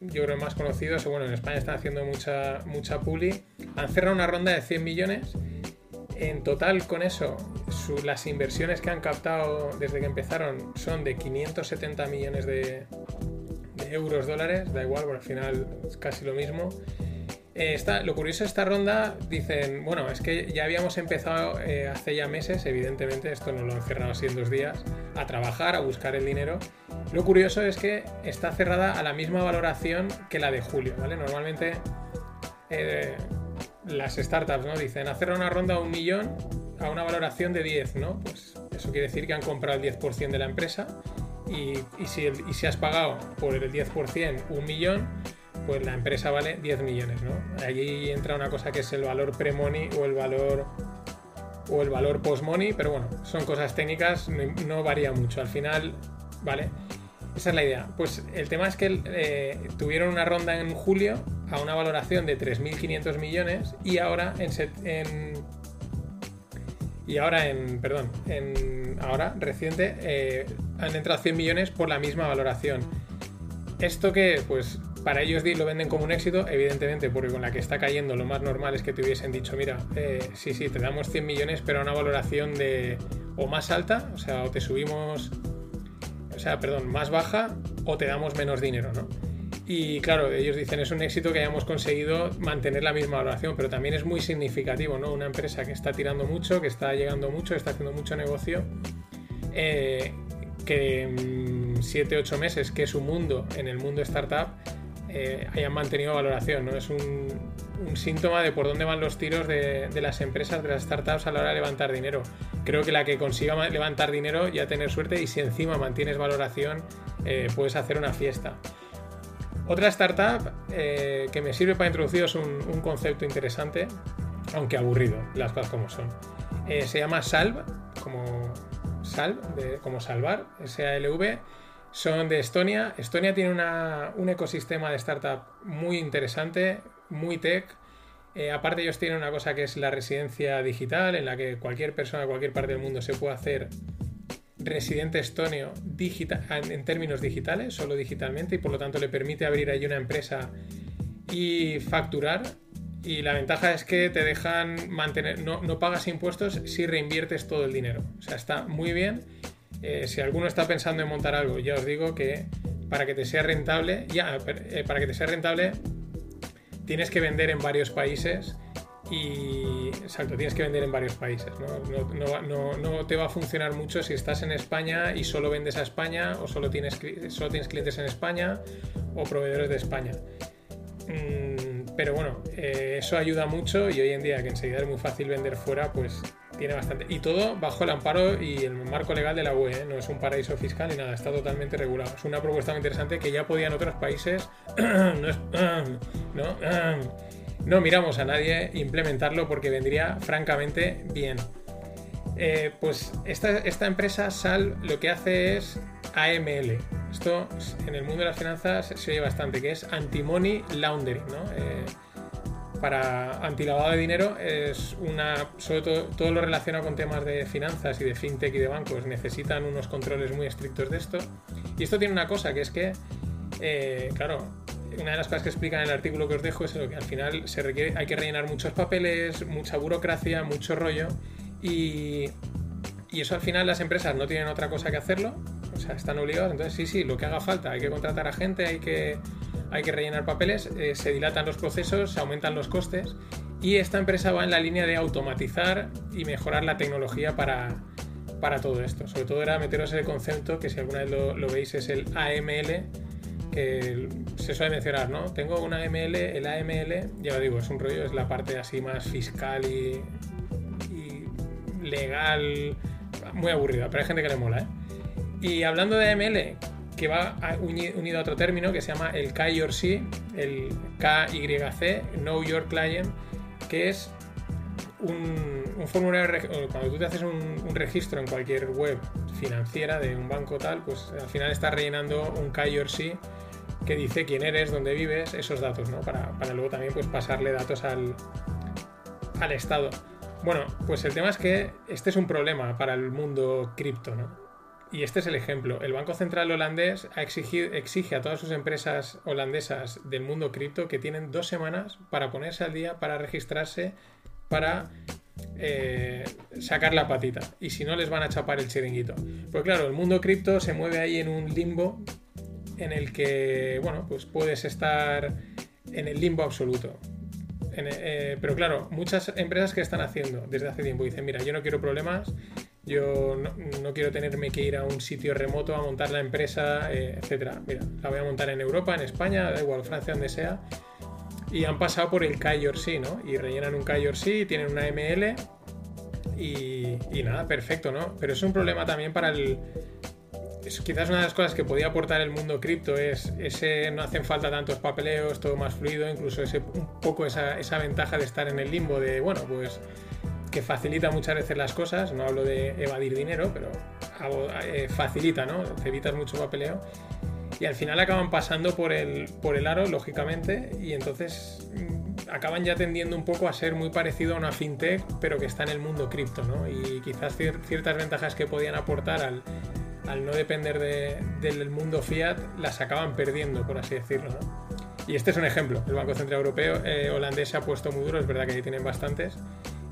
[SPEAKER 1] yo creo más conocidos, bueno, en España están haciendo mucha, mucha puli, han cerrado una ronda de 100 millones. En total, con eso, las inversiones que han captado desde que empezaron son de 570 millones de, de euros, dólares, da igual, porque al final es casi lo mismo. Eh, lo curioso de esta ronda, dicen, bueno, es que ya habíamos empezado eh, hace ya meses, evidentemente, esto no lo han cerrado así en dos días, a trabajar, a buscar el dinero. Lo curioso es que está cerrada a la misma valoración que la de julio, ¿vale? Normalmente eh, las startups, ¿no? Dicen, hacer una ronda a un millón a una valoración de 10, ¿no? Pues eso quiere decir que han comprado el 10% de la empresa y, si, y si has pagado por el 10% un millón, pues la empresa vale 10 millones, ¿no? Allí entra una cosa que es el valor pre-money o el valor o el valor post-money, pero bueno, son cosas técnicas, no, varía mucho. Al final, ¿vale? Esa es la idea. Pues el tema es que eh, tuvieron una ronda en julio a una valoración de 3.500 millones y ahora en, en, y ahora en perdón en ahora reciente eh, han entrado 100 millones por la misma valoración esto que pues para ellos lo venden como un éxito, evidentemente, porque con la que está cayendo lo más normal es que te hubiesen dicho, mira, eh, sí, sí, te damos 100 millones, pero a una valoración de o más alta, o sea, o te subimos, o sea, perdón, más baja, o te damos menos dinero, ¿no? Y claro, ellos dicen, es un éxito que hayamos conseguido mantener la misma valoración, pero también es muy significativo, ¿no? Una empresa que está tirando mucho, que está llegando mucho, que está haciendo mucho negocio, eh, que 7-8 meses, que es un mundo, en el mundo startup, eh, hayan mantenido valoración. ¿no? Es un, síntoma de por dónde van los tiros de, las empresas, de las startups a la hora de levantar dinero. Creo que la que consiga levantar dinero ya tener suerte y si encima mantienes valoración eh, puedes hacer una fiesta. Otra startup eh, que me sirve para introduciros un, un, concepto interesante, aunque aburrido, las cosas como son. se llama Salv, como Salv, como salvar, S-A-L-V son de Estonia. Estonia tiene un ecosistema de startup muy interesante, muy tech. Eh, aparte ellos tienen una cosa que es la residencia digital, en la que cualquier persona de cualquier parte del mundo se puede hacer residente estonio en términos digitales, solo digitalmente, y por lo tanto le permite abrir ahí una empresa y facturar. Y la ventaja es que te dejan mantener, no, no pagas impuestos si reinviertes todo el dinero. O sea, está muy bien eh, si alguno está pensando en montar algo, ya os digo que para que te sea rentable, ya, eh, para que te sea rentable, tienes que vender en varios países y exacto, tienes que vender en varios países. ¿no? te va a funcionar mucho si estás en España y solo vendes a España o solo tienes, solo tienes clientes en España o proveedores de España. Mm, pero bueno, eh, eso ayuda mucho y hoy en día que enseguida es muy fácil vender fuera, pues tiene bastante. Y todo bajo el amparo y el marco legal de la UE, ¿eh? no es un paraíso fiscal ni nada, está totalmente regulado. Es una propuesta muy interesante que ya podían otros países. no, miramos a nadie implementarlo porque vendría francamente bien. Eh, pues esta, esta, empresa SAL lo que hace es AML. Esto en el mundo de las finanzas se oye bastante, que es Anti-Money Laundering, ¿no? Eh, para antilavado de dinero es una, sobre todo todo lo relacionado con temas de finanzas y de fintech y de bancos necesitan unos controles muy estrictos de esto. Y esto tiene una cosa que es que, eh, claro, una de las cosas que explica en el artículo que os dejo es que al final se requiere, hay que rellenar muchos papeles, mucha burocracia, mucho rollo y, eso al final las empresas no tienen otra cosa que hacerlo, o sea, están obligados, entonces sí, sí, lo que haga falta, hay que contratar a gente, hay que hay que rellenar papeles, eh, se dilatan los procesos, se aumentan los costes y esta empresa va en la línea de automatizar y mejorar la tecnología para, para todo esto. Sobre todo era meteros el concepto que si alguna vez lo, veis es el AML, que se suele mencionar, ¿no? Tengo un AML, el AML, ya lo digo, es un rollo, es la parte así más fiscal y, legal, muy aburrida, pero hay gente que le mola, ¿eh? Y hablando de AML, que va unido a otro término que se llama el KYC, el KYC, Know Your Client, que es un, formulario, cuando tú te haces un, registro en cualquier web financiera de un banco tal, pues al final estás rellenando un KYC que dice quién eres, dónde vives, esos datos, ¿no? Para, luego también pues pasarle datos al, al Estado. Bueno, pues el tema es que este es un problema para el mundo cripto, ¿no? y este es el ejemplo. El Banco Central holandés ha exigido, exige a todas sus empresas holandesas del mundo cripto que tienen dos semanas para ponerse al día, para registrarse, para eh, sacar la patita. Y si no, les van a chapar el chiringuito. Pues claro, el mundo cripto se mueve ahí en un limbo en el que, bueno, pues puedes estar en el limbo absoluto. Eh, pero claro, muchas empresas que están haciendo desde hace tiempo dicen, mira, yo no quiero problemas, yo no, quiero tenerme que ir a un sitio remoto a montar la empresa, eh, etcétera. Mira, la voy a montar en Europa, en España, da igual, Francia, donde sea. Y han pasado por el KYC, ¿no? Y rellenan un KYC, tienen una ML y, y nada, perfecto, ¿no? Pero es un problema también para el, quizás una de las cosas que podía aportar el mundo cripto es ese no hacen falta tantos papeleos, todo más fluido, incluso ese, un poco esa, esa, ventaja de estar en el limbo de, bueno, pues que facilita muchas veces las cosas, no hablo de evadir dinero, pero eh, facilita, ¿no? Te evitas mucho papeleo. Y al final acaban pasando por el, por el aro, lógicamente, y entonces mm, acaban ya tendiendo un poco a ser muy parecido a una fintech, pero que está en el mundo cripto, ¿no? Y quizás ciertas ventajas que podían aportar al, al no depender del mundo fiat, las acaban perdiendo, por así decirlo. Y este es un ejemplo. El Banco Central Europeo eh, holandés se ha puesto muy duro, es verdad que ahí tienen bastantes.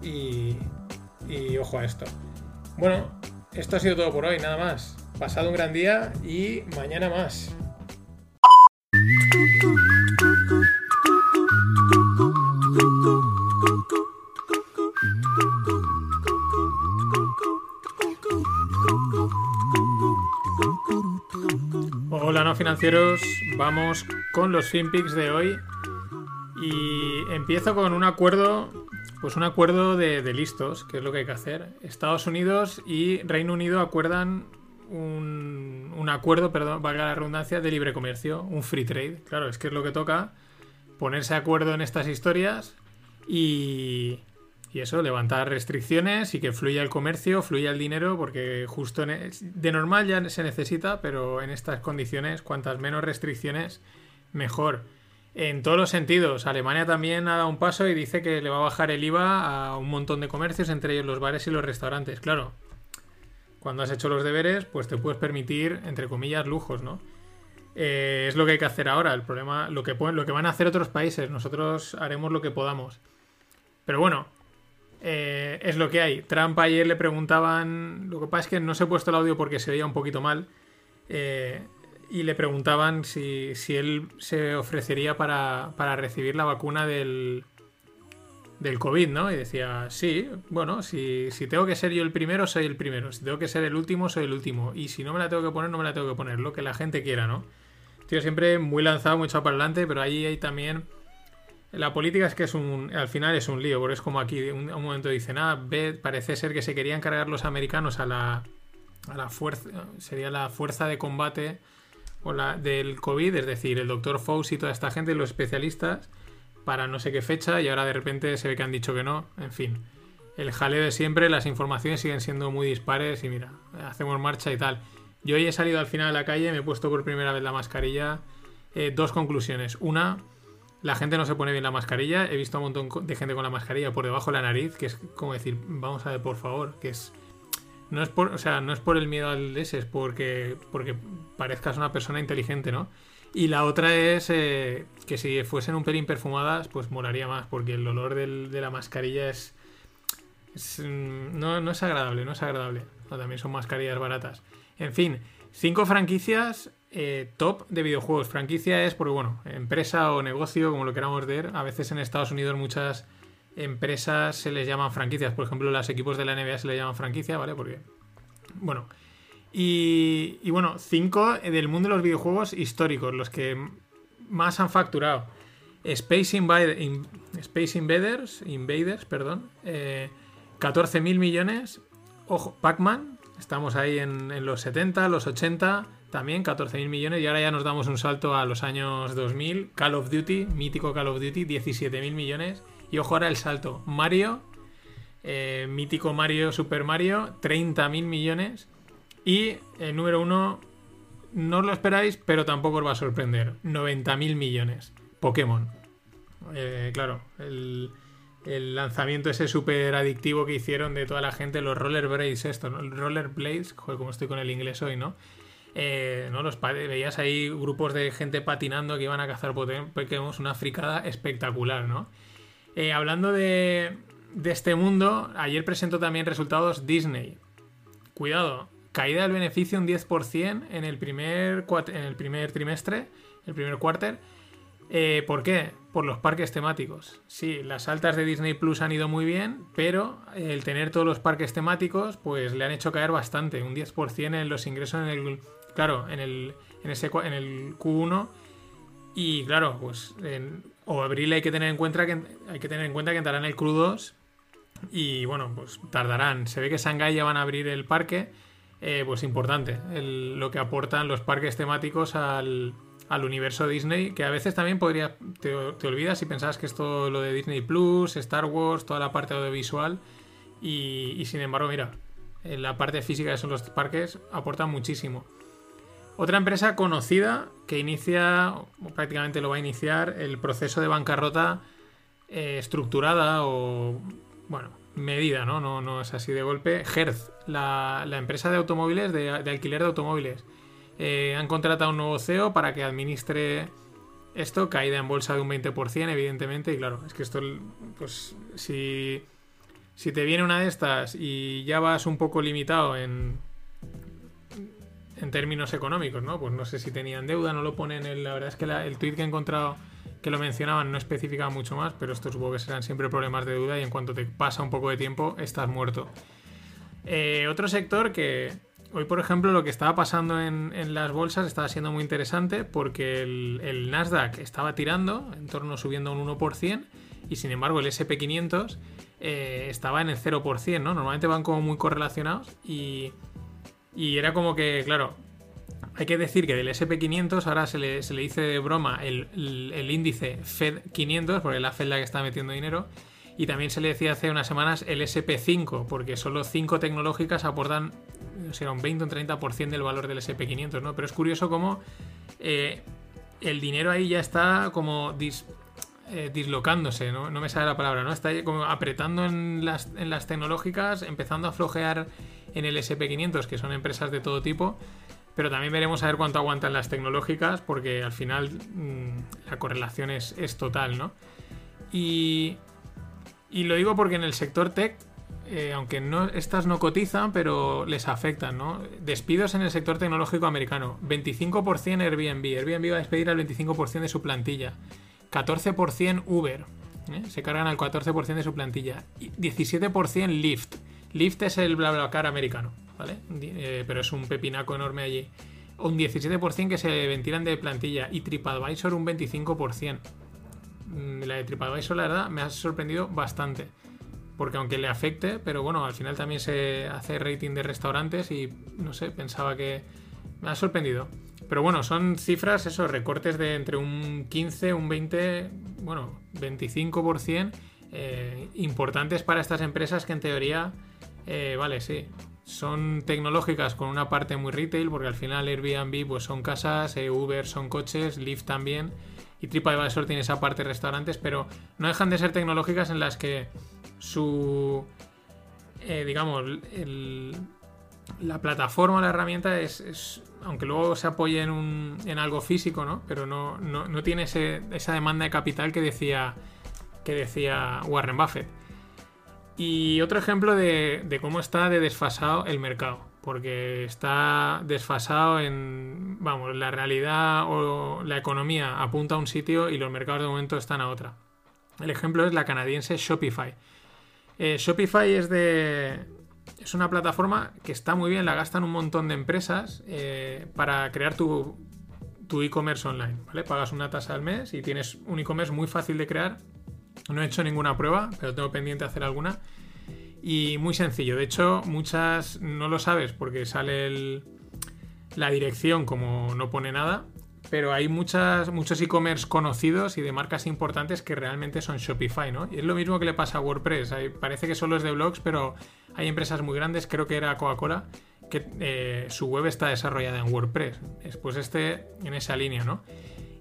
[SPEAKER 1] Y ojo a esto. Bueno, esto ha sido todo por hoy, nada más. Pasado un gran día y mañana más. Financieros, vamos con los FinPix de hoy. Y empiezo con un acuerdo, pues un acuerdo de, listos, que es lo que hay que hacer. Estados Unidos y Reino Unido acuerdan un, acuerdo, perdón, valga la redundancia, de libre comercio, un free trade. Claro, es que es lo que toca, ponerse de acuerdo en estas historias y, y eso, levantar restricciones y que fluya el comercio, fluya el dinero, porque justo e, de normal ya se necesita, pero en estas condiciones, cuantas menos restricciones, mejor. En todos los sentidos, Alemania también ha dado un paso y dice que le va a bajar el IVA a un montón de comercios, entre ellos los bares y los restaurantes. Claro, cuando has hecho los deberes, pues te puedes permitir, entre comillas, lujos, ¿no? Eh, es lo que hay que hacer ahora. El problema, lo que, lo que van a hacer otros países, nosotros haremos lo que podamos. Pero bueno, eh, es lo que hay. Trump ayer le preguntaban, lo que pasa es que no se ha puesto el audio porque se veía un poquito mal, eh, y le preguntaban si, él se ofrecería para, recibir la vacuna del, del COVID, ¿no? Y decía, sí, bueno, si, si tengo que ser yo el primero, soy el primero, si tengo que ser el último, soy el último, y si no me la tengo que poner, no me la tengo que poner, lo que la gente quiera, ¿no? Tío, siempre muy lanzado, mucho para adelante, pero ahí hay también la política es que es un, al final es un lío, porque es como aquí, un, un momento dicen, ah, parece ser que se querían cargar los americanos a la, a la fuerza, sería la fuerza de combate o la, del COVID, es decir, el doctor Fauci y toda esta gente, los especialistas, para no sé qué fecha, y ahora de repente se ve que han dicho que no, en fin. El jaleo de siempre, las informaciones siguen siendo muy dispares y mira, hacemos marcha y tal. Yo hoy he salido al final a la calle, me he puesto por primera vez la mascarilla. Eh, dos conclusiones. Una, la gente no se pone bien la mascarilla. He visto un montón de gente con la mascarilla por debajo de la nariz, que es como decir, vamos a ver, por favor, que es. No es por, o sea, no es por el miedo al ese, es porque, porque parezcas una persona inteligente, ¿no? Y la otra es eh, que si fuesen un pelín perfumadas, pues molaría más, porque el olor de la mascarilla es. Mm, no, no, es agradable, no es agradable. también son mascarillas baratas. En fin, cinco franquicias eh, top de videojuegos. Franquicia es porque, bueno, empresa o negocio, como lo queramos ver. A veces en Estados Unidos muchas empresas se les llaman franquicias. Por ejemplo, los equipos de la NBA se les llaman franquicia, ¿vale? Porque, bueno. Y, y bueno, cinco del mundo de los videojuegos históricos, los que más han facturado. Space, Space Invaders, Invaders, perdón, eh, 14.000 millones. Ojo, Pac-Man, estamos ahí en, en, los 70, los 80, también 14.000 millones y ahora ya nos damos un salto a los años 2000. Call of Duty, mítico Call of Duty, 17.000 millones. Y ojo ahora el salto. Mario, eh, mítico Mario, Super Mario, 30.000 millones. Y el número uno, no os lo esperáis, pero tampoco os va a sorprender. 90.000 millones. Pokémon. Eh, claro, el, el lanzamiento ese súper adictivo que hicieron de toda la gente, los rollerblades, esto, ¿no? Rollerblades, joder, como estoy con el inglés hoy, ¿no? Eh, ¿no? Los veías ahí grupos de gente patinando que iban a cazar Pokémon, una fricada espectacular, ¿no? Eh, hablando de, de este mundo, ayer presentó también resultados Disney. Cuidado, caída del beneficio un 10% en el primer, en el primer trimestre, el primer quarter. Eh, ¿Por qué? Por los parques temáticos. Sí, las altas de Disney Plus han ido muy bien, pero el tener todos los parques temáticos, pues le han hecho caer bastante, un 10% en los ingresos en el, claro, en el, en ese, en el Q1 y claro, pues en o abril hay que tener en cuenta que hay que tener en cuenta que entrarán el Q2 y bueno, pues tardarán. Se ve que Shanghái ya van a abrir el parque, eh, pues importante, lo que aportan los parques temáticos al, al universo Disney, que a veces también podría, te, olvidas si pensabas que esto lo de Disney Plus, Star Wars, toda la parte audiovisual, y, y sin embargo, mira, la parte física que son los parques aportan muchísimo. Otra empresa conocida que inicia, o prácticamente lo va a iniciar, el proceso de bancarrota eh, estructurada o, bueno, medida, ¿no? No, no es así de golpe. Hertz, la, empresa de automóviles, de, de alquiler de automóviles. Eh, han contratado un nuevo CEO para que administre esto, caída en bolsa de un 20%, evidentemente, y claro, es que esto, pues, si, si te viene una de estas y ya vas un poco limitado en, en términos económicos, ¿no? Pues no sé si tenían deuda, no lo ponen, en, la verdad es que el tweet que he encontrado que lo mencionaban no especificaba mucho más, pero esto supongo que serán siempre problemas de deuda y en cuanto te pasa un poco de tiempo estás muerto. Eh, otro sector que hoy, por ejemplo, lo que estaba pasando en, las bolsas estaba siendo muy interesante porque el, el Nasdaq estaba tirando, en torno subiendo un 1%, y sin embargo el SP500 eh, estaba en el 0%, ¿no? Normalmente van como muy correlacionados y, y era como que, claro, hay que decir que del SP500 ahora se le, se le dice de broma el, el- índice Fed 500, porque es la Fed la que está metiendo dinero, y también se le decía hace unas semanas el SP5, porque solo 5 tecnológicas aportan no sé, un 20 o un 30% del valor del SP500, ¿no? Pero es curioso cómo eh, el dinero ahí ya está como dis- eh, dislocándose, ¿no? no me sale la palabra, ¿no? Está como apretando en las, en las tecnológicas, empezando a flojear en el SP500, que son empresas de todo tipo, pero también veremos a ver cuánto aguantan las tecnológicas, porque al final mm, la correlación es, total, ¿no? Y, y lo digo porque en el sector tech, eh, aunque no, estas no cotizan, pero les afectan, ¿no? Despidos en el sector tecnológico americano. 25% Airbnb. Airbnb va a despedir al 25% de su plantilla. 14% Uber. ¿eh? Se cargan al 14% de su plantilla. Y 17% Lyft. Lyft es el BlaBlaCar americano, ¿vale? Eh, pero es un pepinaco enorme allí. Un 17% que se ventilan de plantilla. Y TripAdvisor un 25%. Mm, La de TripAdvisor, la verdad, me ha sorprendido bastante. Porque aunque le afecte, pero bueno, al final también se hace rating de restaurantes y no sé, pensaba que me ha sorprendido. Pero bueno, son cifras, esos recortes de entre un 15, un 20, bueno, 25%, eh, importantes para estas empresas que en teoría, eh, vale, sí, son tecnológicas con una parte muy retail, porque al final Airbnb pues son casas, eh, Uber son coches, Lyft también, y TripAdvisor tiene esa parte de restaurantes, pero no dejan de ser tecnológicas en las que su, digamos, la plataforma, la herramienta es, aunque luego se apoye en, algo físico, ¿no? Pero no, no, no tiene esa demanda de capital que decía, que decía Warren Buffett. Y otro ejemplo de, cómo está de desfasado el mercado. Porque está desfasado en. Vamos, la realidad o la economía apunta a un sitio y los mercados de momento están a otra. El ejemplo es la canadiense Shopify. Eh, Shopify es de. Es una plataforma que está muy bien, la gastan un montón de empresas eh, para crear tu, tu e-commerce online. Pagas una tasa al mes y tienes un e-commerce muy fácil de crear. No he hecho ninguna prueba, pero tengo pendiente hacer alguna. Y muy sencillo. De hecho, muchas no lo sabes porque sale el- la dirección como no pone nada. Pero hay muchas, muchos e-commerce conocidos y de marcas importantes que realmente son Shopify, ¿no? Y es lo mismo que le pasa a WordPress. Parece que solo es de blogs, pero hay empresas muy grandes, creo que era Coca-Cola, que eh, su web está desarrollada en WordPress. Es pues este en esa línea, ¿no?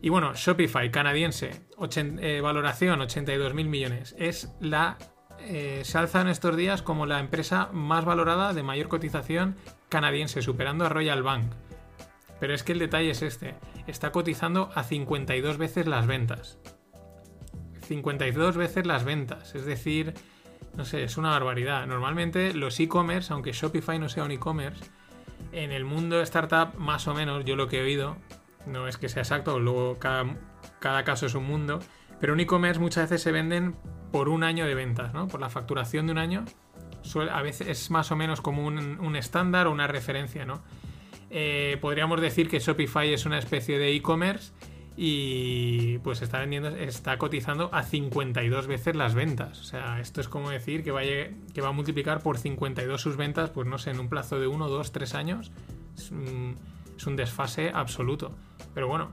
[SPEAKER 1] Y bueno, Shopify canadiense, eh, valoración 82 mil millones. Es la. Eh, se alza en estos días como la empresa más valorada de mayor cotización canadiense, superando a Royal Bank. Pero es que el detalle es este: está cotizando a 52 veces las ventas. 52 veces las ventas, es decir, no sé, es una barbaridad. Normalmente los e-commerce, aunque Shopify no sea un e-commerce, en el mundo startup, más o menos, yo lo que he oído, no es que sea exacto, luego cada, cada caso es un mundo, pero un e-commerce muchas veces se venden por un año de ventas, ¿no? Por la facturación de un año, a veces es más o menos como un, estándar o una referencia, ¿no? Eh, podríamos decir que Shopify es una especie de e-commerce y pues está vendiendo, está cotizando a 52 veces las ventas. O sea, esto es como decir que va a, que va a multiplicar por 52 sus ventas, pues no sé, en un plazo de 1, 2, 3 años. Un, es un desfase absoluto. Pero bueno,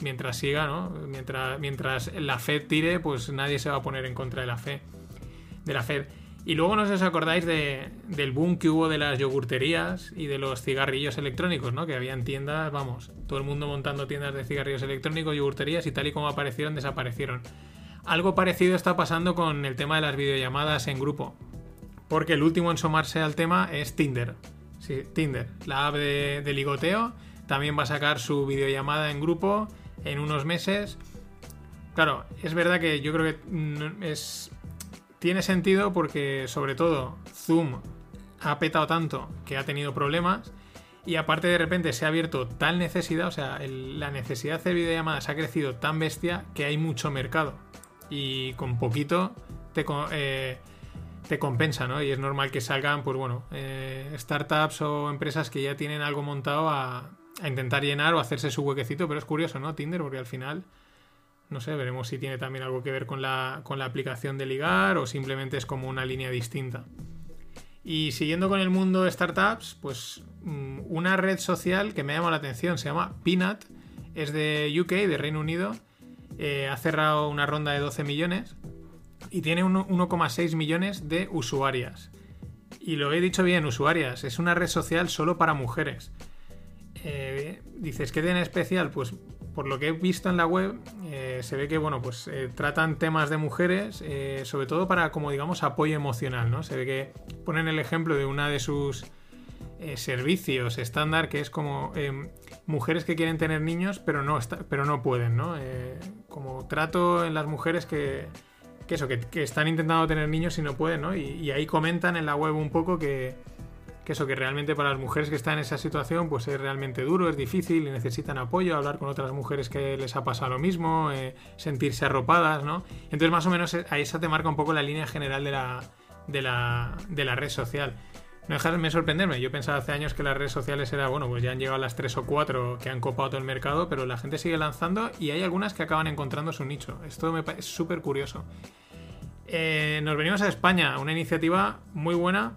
[SPEAKER 1] mientras siga, ¿no? Mientras, mientras la Fed tire, pues nadie se va a poner en contra de la fe. De la Fed. Y luego no sé si os acordáis del boom que hubo de las yogurterías y de los cigarrillos electrónicos, ¿no? Que habían tiendas, vamos, todo el mundo montando tiendas de cigarrillos electrónicos, yogurterías y tal y como aparecieron, desaparecieron. Algo parecido está pasando con el tema de las videollamadas en grupo. Porque el último en sumarse al tema es Tinder. Sí, Tinder, la app de, de ligoteo, también va a sacar su videollamada en grupo en unos meses. Claro, es verdad que yo creo que es tiene sentido porque, sobre todo, Zoom ha petado tanto que ha tenido problemas. Y aparte de repente se ha abierto tal necesidad, o sea, la necesidad de videollamadas ha crecido tan bestia que hay mucho mercado. Y con poquito te, eh, te compensa, ¿no? Y es normal que salgan, pues bueno, eh, startups o empresas que ya tienen algo montado a, a intentar llenar o hacerse su huequecito. Pero es curioso, ¿no? Tinder, porque al final no sé, veremos si tiene también algo que ver con la, con la aplicación de ligar o simplemente es como una línea distinta. Y siguiendo con el mundo de startups, pues mm, una red social que me llama la atención se llama Peanut, es de UK, de Reino Unido, eh, ha cerrado una ronda de 12 millones y tiene 1,6 millones de usuarias. Y lo he dicho bien, usuarias, es una red social solo para mujeres. Eh, dices, ¿qué tiene especial? Pues por lo que he visto en la web, eh, se ve que, bueno, pues eh, tratan temas de mujeres, sobre todo para, como digamos, apoyo emocional, ¿no? Se ve que ponen el ejemplo de una de sus servicios estándar, que es como mujeres que quieren tener niños, pero no, pero no pueden, ¿no? como trato en las mujeres que, que eso, que, están intentando tener niños y no pueden, ¿no? y ahí comentan en la web un poco que que eso que realmente para las mujeres que están en esa situación pues es realmente duro, es difícil y necesitan apoyo, hablar con otras mujeres que les ha pasado lo mismo, eh, sentirse arropadas, ¿no? Entonces más o menos eh, ahí se te marca un poco la línea general de la, de la, de la red social. No dejarme sorprenderme, yo pensaba hace años que las redes sociales era, bueno, pues ya han llegado las tres o cuatro que han copado todo el mercado, pero la gente sigue lanzando y hay algunas que acaban encontrando su nicho. Esto me parece súper curioso. Eh, nos venimos a España, una iniciativa muy buena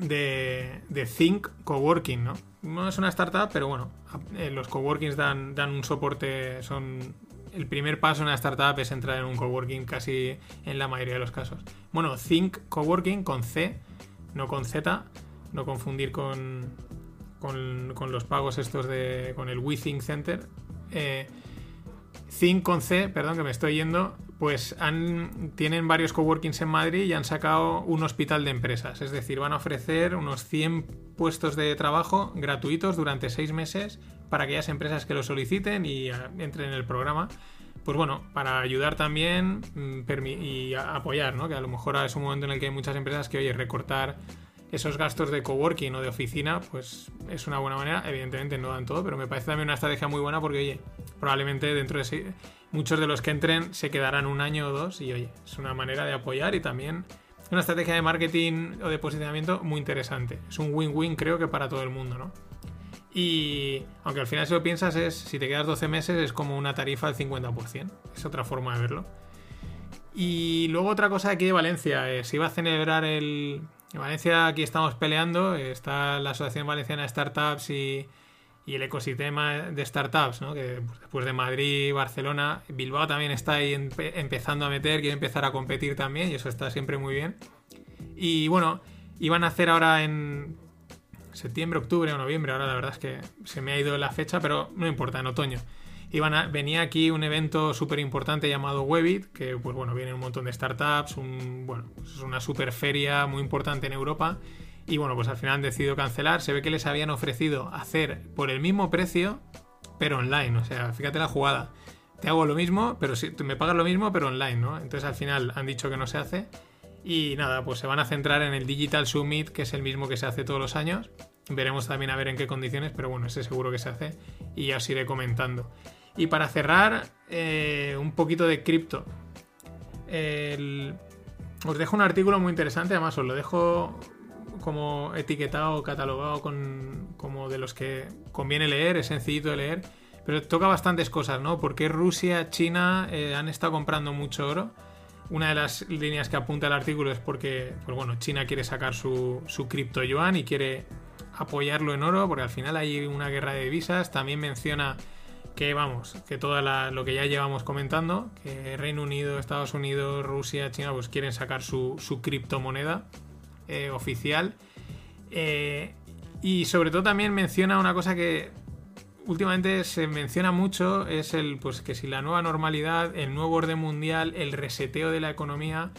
[SPEAKER 1] de, de Think Coworking, ¿no? No es una startup, pero bueno, eh, los coworkings dan, dan un soporte, son el primer paso en una startup es entrar en un coworking casi en la mayoría de los casos. Bueno, Think Coworking con C, no con Z, no confundir con, con, los pagos estos de con el WeThink Center. Eh, Think con C, perdón que me estoy yendo, pues han, tienen varios coworkings en Madrid y han sacado un hospital de empresas. Es decir, van a ofrecer unos 100 puestos de trabajo gratuitos durante 6 meses para aquellas empresas que lo soliciten y entren en el programa. Pues bueno, para ayudar también mm, y apoyar, ¿no? Que a lo mejor es un momento en el que hay muchas empresas que, oye, recortar esos gastos de coworking o de oficina, pues es una buena manera. Evidentemente no dan todo, pero me parece también una estrategia muy buena porque, oye, probablemente dentro de ese, muchos de los que entren se quedarán un año o dos y, oye, es una manera de apoyar y también una estrategia de marketing o de posicionamiento muy interesante. Es un win-win, creo que para todo el mundo, ¿no? Y aunque al final si lo piensas es, si te quedas 12 meses es como una tarifa del 50%. Es otra forma de verlo. Y luego otra cosa aquí de Valencia, eh, se iba a celebrar el, en Valencia aquí estamos peleando, está la Asociación Valenciana de Startups y, el ecosistema de startups, ¿no? que después de Madrid, Barcelona, Bilbao también está ahí empezando a meter, quiere empezar a competir también y eso está siempre muy bien. Y bueno, iban a hacer ahora en septiembre, octubre o noviembre, ahora la verdad es que se me ha ido la fecha, pero no importa, en otoño. Iban venía aquí un evento súper importante llamado Webit, que pues bueno, viene un montón de startups, un, bueno, pues es una super feria muy importante en Europa. Y bueno, pues al final han decidido cancelar. Se ve que les habían ofrecido hacer por el mismo precio, pero online. O sea, fíjate la jugada. Te hago lo mismo, pero si me pagas lo mismo, pero online, ¿no? Entonces al final han dicho que no se hace. Y nada, pues se van a centrar en el Digital Summit, que es el mismo que se hace todos los años. Veremos también a ver en qué condiciones, pero bueno, ese seguro que se hace y ya os iré comentando. Y para cerrar, eh, un poquito de cripto. Os dejo un artículo muy interesante, además os lo dejo como etiquetado, catalogado con, como de los que conviene leer, es sencillito de leer, pero toca bastantes cosas, ¿no? Porque Rusia, China eh, han estado comprando mucho oro. Una de las líneas que apunta el artículo es porque, pues bueno, China quiere sacar su, su cripto yuan y quiere apoyarlo en oro, porque al final hay una guerra de divisas. También menciona que, vamos, que todo lo que ya llevamos comentando, que Reino Unido, Estados Unidos, Rusia, China, pues quieren sacar su, su criptomoneda eh, oficial. Eh, y sobre todo también menciona una cosa que últimamente se menciona mucho, es el pues que si la nueva normalidad, el nuevo orden mundial, el reseteo de la economía,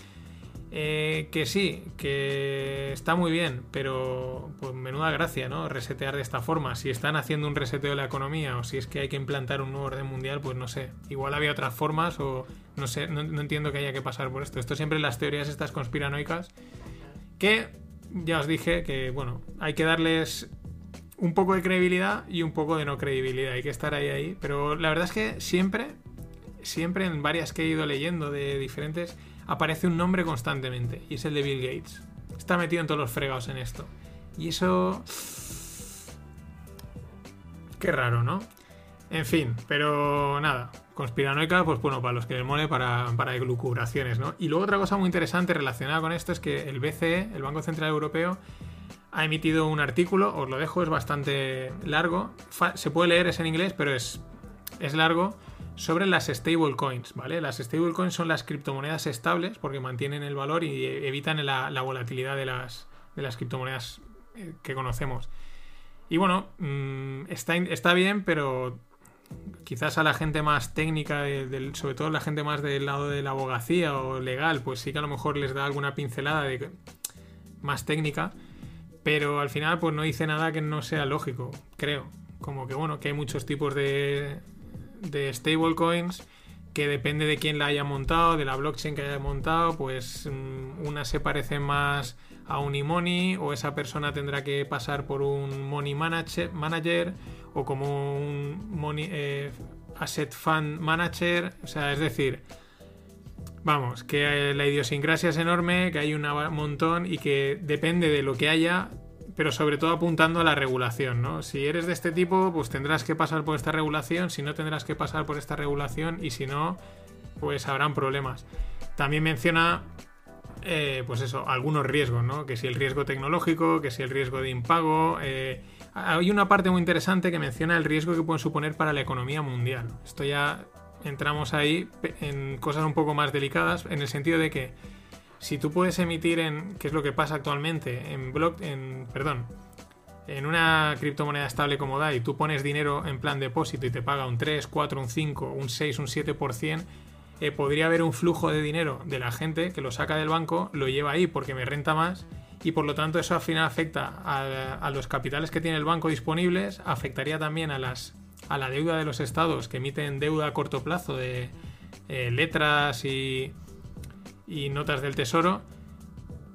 [SPEAKER 1] eh, que sí, que está muy bien, pero pues menuda gracia, ¿no? Resetear de esta forma. Si están haciendo un reseteo de la economía o si es que hay que implantar un nuevo orden mundial, pues no sé. Igual había otras formas o no sé, no, no entiendo que haya que pasar por esto. Esto siempre las teorías estas conspiranoicas que ya os dije que, bueno, hay que darles un poco de credibilidad y un poco de no credibilidad. Hay que estar ahí, ahí. Pero la verdad es que siempre, siempre en varias que he ido leyendo de diferentes, aparece un nombre constantemente. Y es el de Bill Gates. Está metido en todos los fregados en esto. Y eso... Qué raro, ¿no? En fin, pero nada. Conspiranoica, pues bueno, para los que les mole, para, para ¿no? Y luego otra cosa muy interesante relacionada con esto es que el BCE, el Banco Central Europeo, ha emitido un artículo, os lo dejo, es bastante largo. Se puede leer, es en inglés, pero es, es largo, sobre las stablecoins, ¿vale? Las stablecoins son las criptomonedas estables porque mantienen el valor y evitan la, la volatilidad de las, de las criptomonedas eh, que conocemos. Y bueno, mm, está, está bien, pero quizás a la gente más técnica, sobre todo la gente más del lado de la abogacía o legal, pues sí que a lo mejor les da alguna pincelada de más técnica, pero al final pues no dice nada que no sea lógico, creo. Como que bueno, que hay muchos tipos de, de stablecoins que depende de quién la haya montado, de la blockchain que haya montado, pues mm, una se parece más a un e-money o esa persona tendrá que pasar por un money manager, o como un money, eh, asset fund manager, o sea, es decir, Vamos, que la idiosincrasia es enorme, que hay un montón y que depende de lo que haya, pero sobre todo apuntando a la regulación, ¿no? Si eres de este tipo, pues tendrás que pasar por esta regulación, si no tendrás que pasar por esta regulación y si no, pues habrán problemas. También menciona, eh, pues eso, algunos riesgos, ¿no? Que si el riesgo tecnológico, que si el riesgo de impago. eh, hay una parte muy interesante que menciona el riesgo que pueden suponer para la economía mundial. Esto ya entramos ahí en cosas un poco más delicadas, en el sentido de que si tú puedes emitir en, que es lo que pasa actualmente, en block, en, perdón, en una criptomoneda estable como DAI, tú pones dinero en plan depósito y te paga un 3, 4, un 5, un 6, un 7%, eh, podría haber un flujo de dinero de la gente que lo saca del banco, lo lleva ahí porque me renta más y por lo tanto eso al final afecta a, a los capitales que tiene el banco disponibles, afectaría también a las a la deuda de los estados que emiten deuda a corto plazo de eh, letras y, y notas del tesoro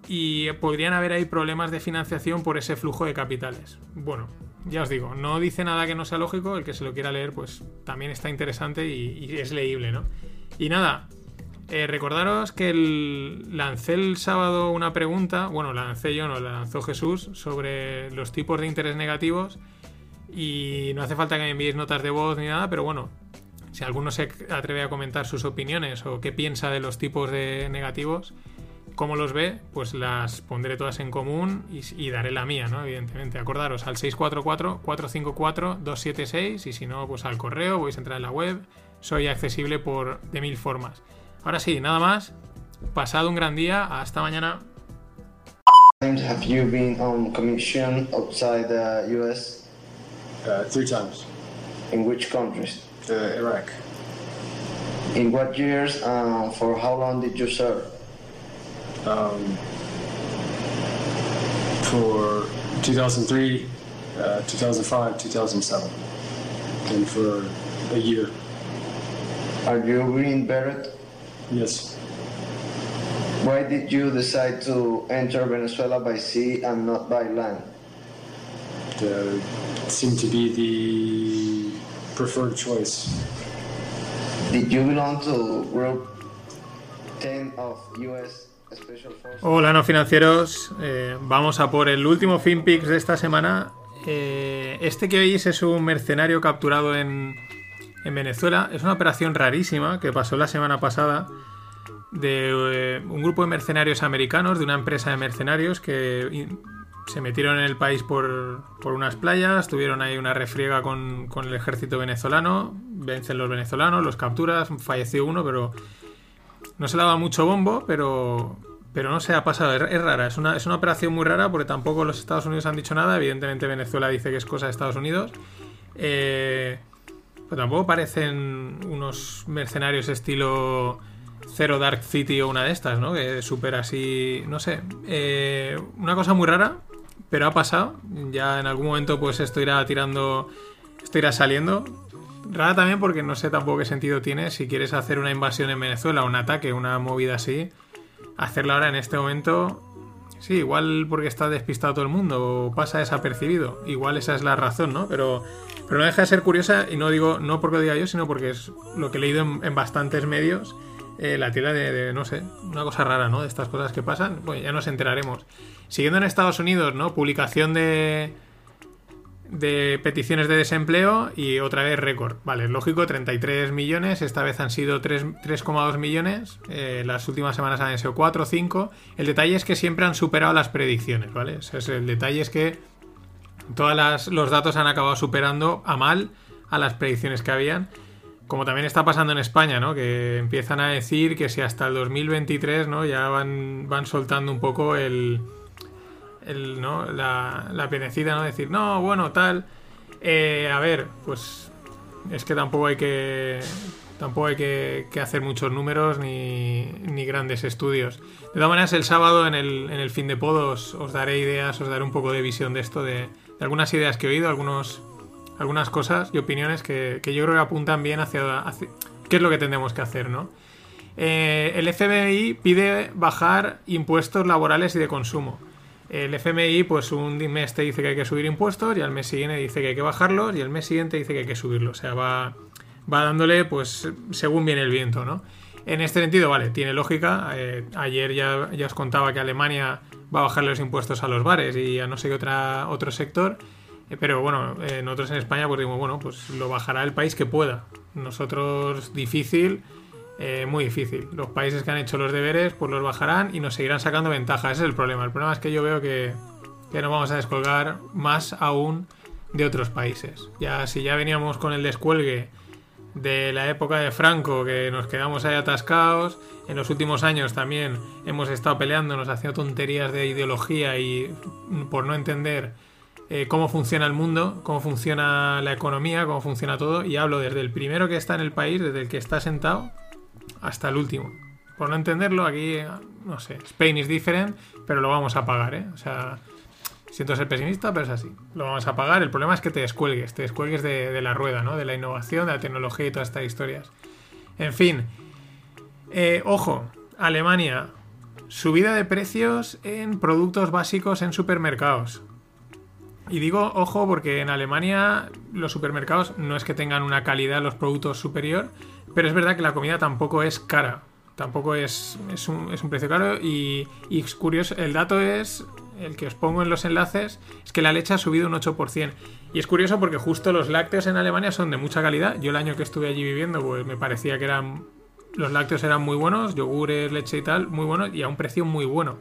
[SPEAKER 1] y podrían haber ahí problemas de financiación por ese flujo de capitales. Bueno, ya os digo, no dice nada que no sea lógico, el que se lo quiera leer pues también está interesante y, es leíble, ¿no? Y nada, eh, recordaros que lancé el sábado una pregunta, bueno, la lancé yo, no, la lanzó Jesús, sobre los tipos de interés negativos y no hace falta que me enviéis notas de voz ni nada, pero bueno, si alguno se atreve a comentar sus opiniones o qué piensa de los tipos de negativos, cómo los ve, pues las pondré todas en común y, y daré la mía, ¿no? Evidentemente. Acordaros al 644-454-276 y si no, pues al correo, vais a entrar en la web. Soy accesible por de mil formas. Ahora sí, nada más. Pasado un gran día. Hasta mañana.
[SPEAKER 3] times have you been on commission outside the US?
[SPEAKER 4] Uh, three times.
[SPEAKER 3] In which countries?
[SPEAKER 4] Uh, Iraq.
[SPEAKER 3] In what years and for how long did you serve?
[SPEAKER 4] Um, for 2003, uh, 2005, 2007, and for a year.
[SPEAKER 3] Are you Green Beret?
[SPEAKER 4] Yes.
[SPEAKER 3] Why did you decide to enter Venezuela by sea and not by land?
[SPEAKER 4] Uh, seemed to be the preferred choice.
[SPEAKER 3] Did you belong to Group 10 of U.S. Special Forces?
[SPEAKER 1] Hola, no financieros. Eh, vamos a por el último FinPix de esta semana. Eh, este que oís es un mercenario capturado en, en Venezuela. Es una operación rarísima que pasó la semana pasada de eh, un grupo de mercenarios americanos, de una empresa de mercenarios que in- se metieron en el país por, por unas playas, tuvieron ahí una refriega con, con el ejército venezolano, vencen los venezolanos, los capturas, falleció uno, pero no se daba mucho bombo, pero, pero no se ha pasado, es, rara, es una, es una operación muy rara porque tampoco los Estados Unidos han dicho nada, evidentemente Venezuela dice que es cosa de Estados Unidos. Eh, pero tampoco parecen unos mercenarios estilo Zero Dark City o una de estas, ¿no? Que súper así, no sé. Eh, una cosa muy rara, pero ha pasado. Ya en algún momento pues esto irá tirando, esto irá saliendo. Rara también porque no sé tampoco qué sentido tiene si quieres hacer una invasión en Venezuela, un ataque, una movida así. Hacerla ahora en este momento, sí, igual porque está despistado todo el mundo o pasa desapercibido. Igual esa es la razón, ¿no? Pero, pero no deja de ser curiosa y no digo, no porque lo diga yo, sino porque es lo que he leído en, en bastantes medios. Eh, la tira de, no sé, una cosa rara, ¿no? De estas cosas que pasan, pues ya nos enteraremos. Siguiendo en Estados Unidos, ¿no? Publicación de, de peticiones de desempleo y otra vez récord. Vale, lógico, 33 millones, esta vez han sido 3 3,2 millones, eh, las últimas semanas han sido 4 o 5. El detalle es que siempre han superado las predicciones, ¿vale? Es el detalle es que todos los datos han acabado superando a mal a las predicciones que habían. Como también está pasando en España, ¿no? Que empiezan a decir que si hasta el 2023, ¿no? Ya van, van soltando un poco el, el, ¿no? la, la penecida, ¿no? Decir, no, bueno, tal. Eh, a ver, pues es que tampoco hay que tampoco hay que, que hacer muchos números ni, ni, grandes estudios. De todas maneras, el sábado en el, en el fin de podos os, daré ideas, os daré un poco de visión de esto, de algunas ideas que he oído, algunos, algunas cosas y opiniones que, que, yo creo que apuntan bien hacia, qué es lo que tendremos que hacer, ¿no? Eh, el FMI pide bajar impuestos laborales y de consumo. El FMI, pues un mes te dice que hay que subir impuestos y al mes siguiente dice que hay que bajarlos y el mes siguiente dice que hay que subirlos. O sea, va, va dándole, pues, según viene el viento, ¿no? En este sentido, vale, tiene lógica. Eh, ayer ya, ya, os contaba que Alemania va a bajarle los impuestos a los bares y a no sé qué otra, otro sector. Eh, pero bueno, eh, nosotros en España, pues digo, bueno, pues lo bajará el país que pueda. Nosotros, difícil. Eh, muy difícil. Los países que han hecho los deberes, pues los bajarán y nos seguirán sacando ventaja. Ese es el problema. El problema es que yo veo que, que nos vamos a descolgar más aún de otros países. Ya si ya veníamos con el descuelgue de la época de Franco, que nos quedamos ahí atascados, en los últimos años también hemos estado peleándonos, haciendo tonterías de ideología y por no entender eh, cómo funciona el mundo, cómo funciona la economía, cómo funciona todo, y hablo desde el primero que está en el país, desde el que está sentado, hasta el último. Por no entenderlo, aquí, no sé, Spain is different, pero lo vamos a pagar, ¿eh? O sea, siento ser pesimista, pero es así. Lo vamos a pagar. El problema es que te descuelgues, te descuelgues de, la rueda, ¿no? De la innovación, de la tecnología y todas estas historias. En fin, eh, ojo, Alemania, subida de precios en productos básicos en supermercados. Y digo ojo porque en Alemania los supermercados no es que tengan una calidad los productos superior, pero es verdad que la comida tampoco es cara. Tampoco es, es, un, es un precio caro y, y, es curioso, el dato es, el que os pongo en los enlaces, es que la leche ha subido un 8%. Y es curioso porque justo los lácteos en Alemania son de mucha calidad. Yo el año que estuve allí viviendo, pues me parecía que eran los lácteos eran muy buenos, yogures, leche y tal, muy buenos y a un precio muy bueno.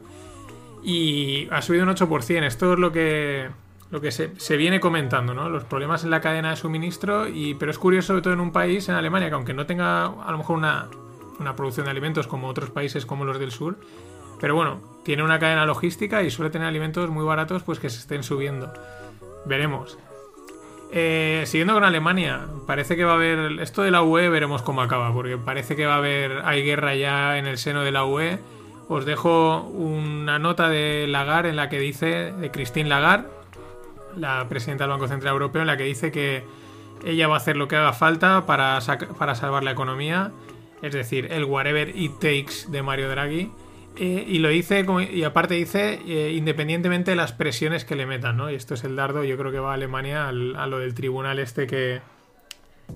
[SPEAKER 1] Y ha subido un 8%. Esto es lo que, lo que se, se, viene comentando, ¿no? Los problemas en la cadena de suministro, y, pero es curioso, sobre todo en un país, en Alemania, que aunque no tenga a lo mejor una, una producción de alimentos como otros países como los del sur, pero bueno, tiene una cadena logística y suele tener alimentos muy baratos pues que se estén subiendo. Veremos. Eh, siguiendo con Alemania, parece que va a haber. Esto de la UE veremos cómo acaba, porque parece que va a haber. Hay guerra ya en el seno de la UE. Os dejo una nota de Lagarde en la que dice. de Christine Lagarde, la presidenta del Banco Central Europeo, en la que dice que ella va a hacer lo que haga falta para, para salvar la economía. Es decir, el whatever it takes de Mario Draghi. Eh, y lo dice, y aparte dice, eh, independientemente de las presiones que le metan, ¿no? Y esto es el dardo, yo creo que va a Alemania al- a lo del tribunal este que,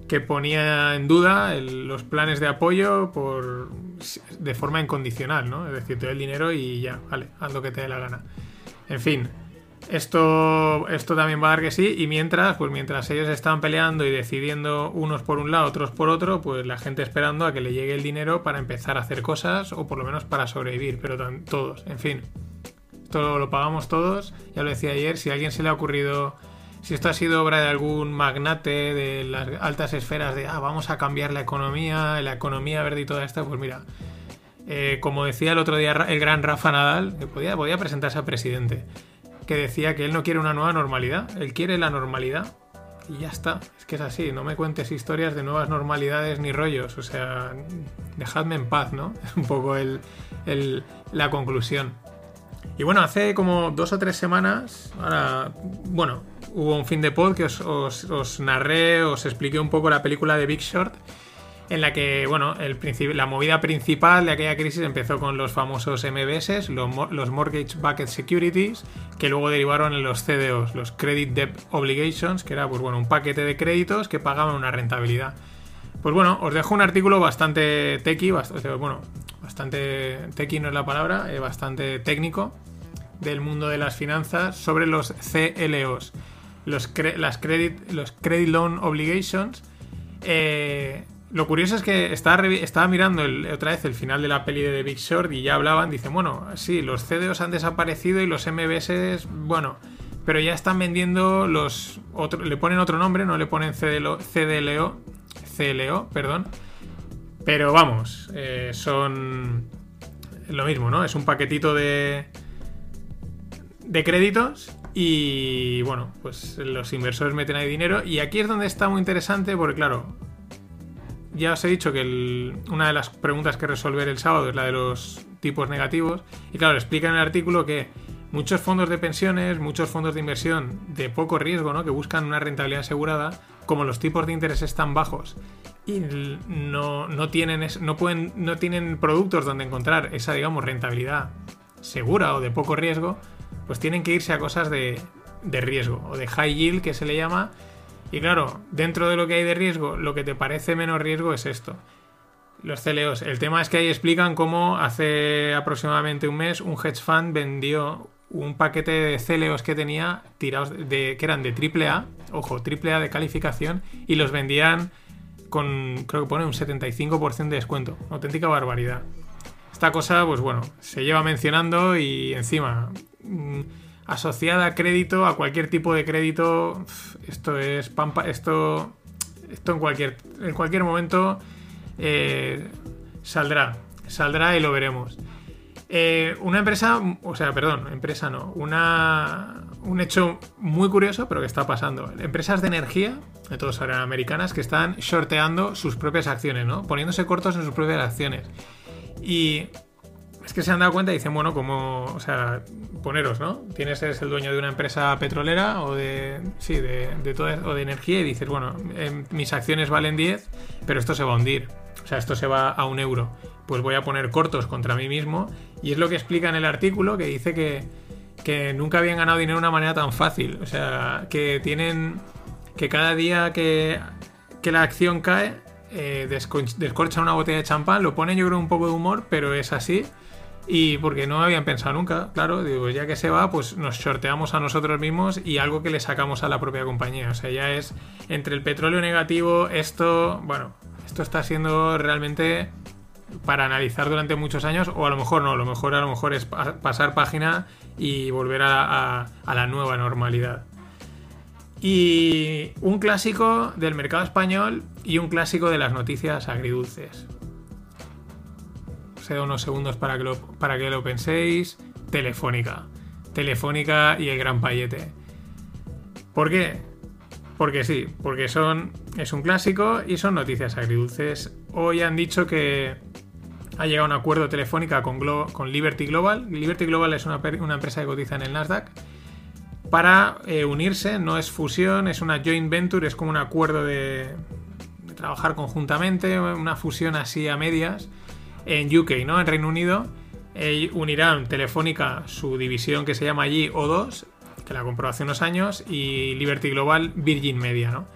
[SPEAKER 1] que ponía en duda los planes de apoyo por de forma incondicional, ¿no? Es decir, te doy el dinero y ya, vale, haz lo que te dé la gana. En fin, esto, esto también va a dar que sí. Y mientras, pues mientras ellos están peleando y decidiendo unos por un lado, otros por otro, pues la gente esperando a que le llegue el dinero para empezar a hacer cosas o por lo menos para sobrevivir. Pero todos, en fin. Esto lo pagamos todos. Ya lo decía ayer, si a alguien se le ha ocurrido... Si esto ha sido obra de algún magnate de las altas esferas de, ah, vamos a cambiar la economía, la economía verde y toda esta, pues mira, eh, como decía el otro día el gran Rafa Nadal, que podía, podía presentarse a presidente, que decía que él no quiere una nueva normalidad, él quiere la normalidad. Y ya está, es que es así, no me cuentes historias de nuevas normalidades ni rollos, o sea, dejadme en paz, ¿no? Es un poco el, la conclusión. Y bueno, hace como dos o tres semanas, ahora, bueno, hubo un fin de pod que os- os narré, os expliqué un poco la película de Big Short, en la que, bueno, el la movida principal de aquella crisis empezó con los famosos MBS, los, los Mortgage Bucket Securities, que luego derivaron en los CDOs, los Credit Debt Obligations, que era, pues bueno, un paquete de créditos que pagaban una rentabilidad. Pues bueno, os dejo un artículo bastante techy, bast- o sea, bueno, bastante techy no es la palabra, eh, bastante técnico del mundo de las finanzas sobre los CLOs, los, las credit, los Credit Loan Obligations. Eh, lo curioso es que estaba, mirando el- otra vez el final de la peli de The Big Short y ya hablaban, dicen, bueno, sí, los CDOs han desaparecido y los MBS, bueno, pero ya están vendiendo los... Le ponen otro nombre, no le ponen CDLO, CDLO, CLO, perdón. Pero vamos, eh, son lo mismo, ¿no? Es un paquetito de, de créditos y bueno, pues los inversores meten ahí dinero y aquí es donde está muy interesante porque claro, ya os he dicho que una de las preguntas que resolver el sábado es la de los tipos negativos y claro, explica en el artículo que muchos fondos de pensiones, muchos fondos de inversión de poco riesgo, ¿no? que buscan una rentabilidad asegurada, como los tipos de interés están bajos y no, no tienen no pueden no tienen productos donde encontrar esa digamos rentabilidad segura o de poco riesgo, pues tienen que irse a cosas de, de riesgo o de high yield que se le llama. Y claro, dentro de lo que hay de riesgo, lo que te parece menos riesgo es esto. Los CLOs. El tema es que ahí explican cómo hace aproximadamente un mes un hedge fund vendió un paquete de CLOs que tenía tirados de que eran de AAA, ojo, AAA de calificación y los vendían con creo que pone un 75% de descuento. Auténtica barbaridad. Esta cosa, pues bueno, se lleva mencionando y encima mm, asociada a crédito, a cualquier tipo de crédito, esto es pampa, esto, esto en cualquier, en cualquier momento eh, saldrá, saldrá y lo veremos. Eh, una empresa, o sea, perdón, empresa no, un hecho muy curioso, pero que está pasando. Empresas de energía, de todos sabrán americanas, que están shorteando sus propias acciones, ¿no? Poniéndose cortos en sus propias acciones. Y es que se han dado cuenta y dicen, bueno, como, o sea, poneros, ¿no? Tienes, eres el dueño de una empresa petrolera o de, sí, de, de toda- o de energía y dices, bueno, em, mis acciones valen 10, pero esto se va a hundir. O sea, esto se va a un euro. Pues voy a poner cortos contra mí mismo. Y es lo que explica en el artículo, que dice que, que nunca habían ganado dinero de una manera tan fácil. O sea, que tienen, que cada día que, que la acción cae, eh, descorcha una botella de champán, lo pone yo creo un poco de humor, pero es así. Y porque no habían pensado nunca, claro, digo, ya que se va, pues nos sorteamos a nosotros mismos y algo que le sacamos a la propia compañía. O sea, ya es entre el petróleo negativo, esto, bueno, esto está siendo realmente para analizar durante muchos años, o a lo mejor no, a lo mejor a lo mejor es pa- pasar página y volver a- a la nueva normalidad. Y un clásico del mercado español y un clásico de las noticias agridulces. Dado unos segundos para que lo, para que lo penséis. Telefónica. Telefónica y el gran payete. ¿Por qué? Porque sí, porque son es un clásico y son noticias agridulces. Hoy han dicho que ha llegado un acuerdo telefónica con, Glo- con Liberty Global. Liberty Global es una, empresa que cotiza en el Nasdaq para eh, unirse, no es fusión, es una joint venture, es como un acuerdo de trabajar conjuntamente, una fusión así a medias en UK, ¿no? En Reino Unido. Eh, unirán Telefónica su división que se llama allí O2, que la compró hace unos años, y Liberty Global Virgin Media, ¿no?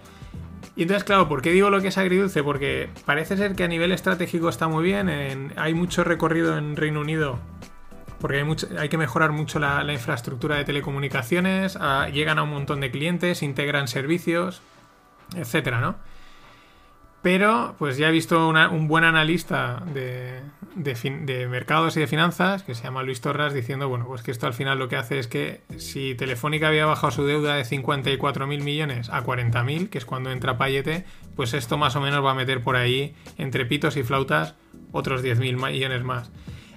[SPEAKER 1] Y entonces, claro, ¿por qué digo lo que es agridulce? Porque parece ser que a nivel estratégico está muy bien, en- hay mucho recorrido en Reino Unido porque hay, que mejorar mucho la, infraestructura de telecomunicaciones, a- llegan a un montón de clientes, integran servicios, etcétera, ¿no? Pero, pues ya he visto un buen analista de, de fin- mercados y de finanzas, que se llama Luis Torras, diciendo, bueno, pues que esto al final lo que hace es que si Telefónica había bajado su deuda de 54.000 millones a 40.000, que es cuando entra Payete, pues esto más o menos va a meter por ahí, entre pitos y flautas, otros 10.000 ma- millones más.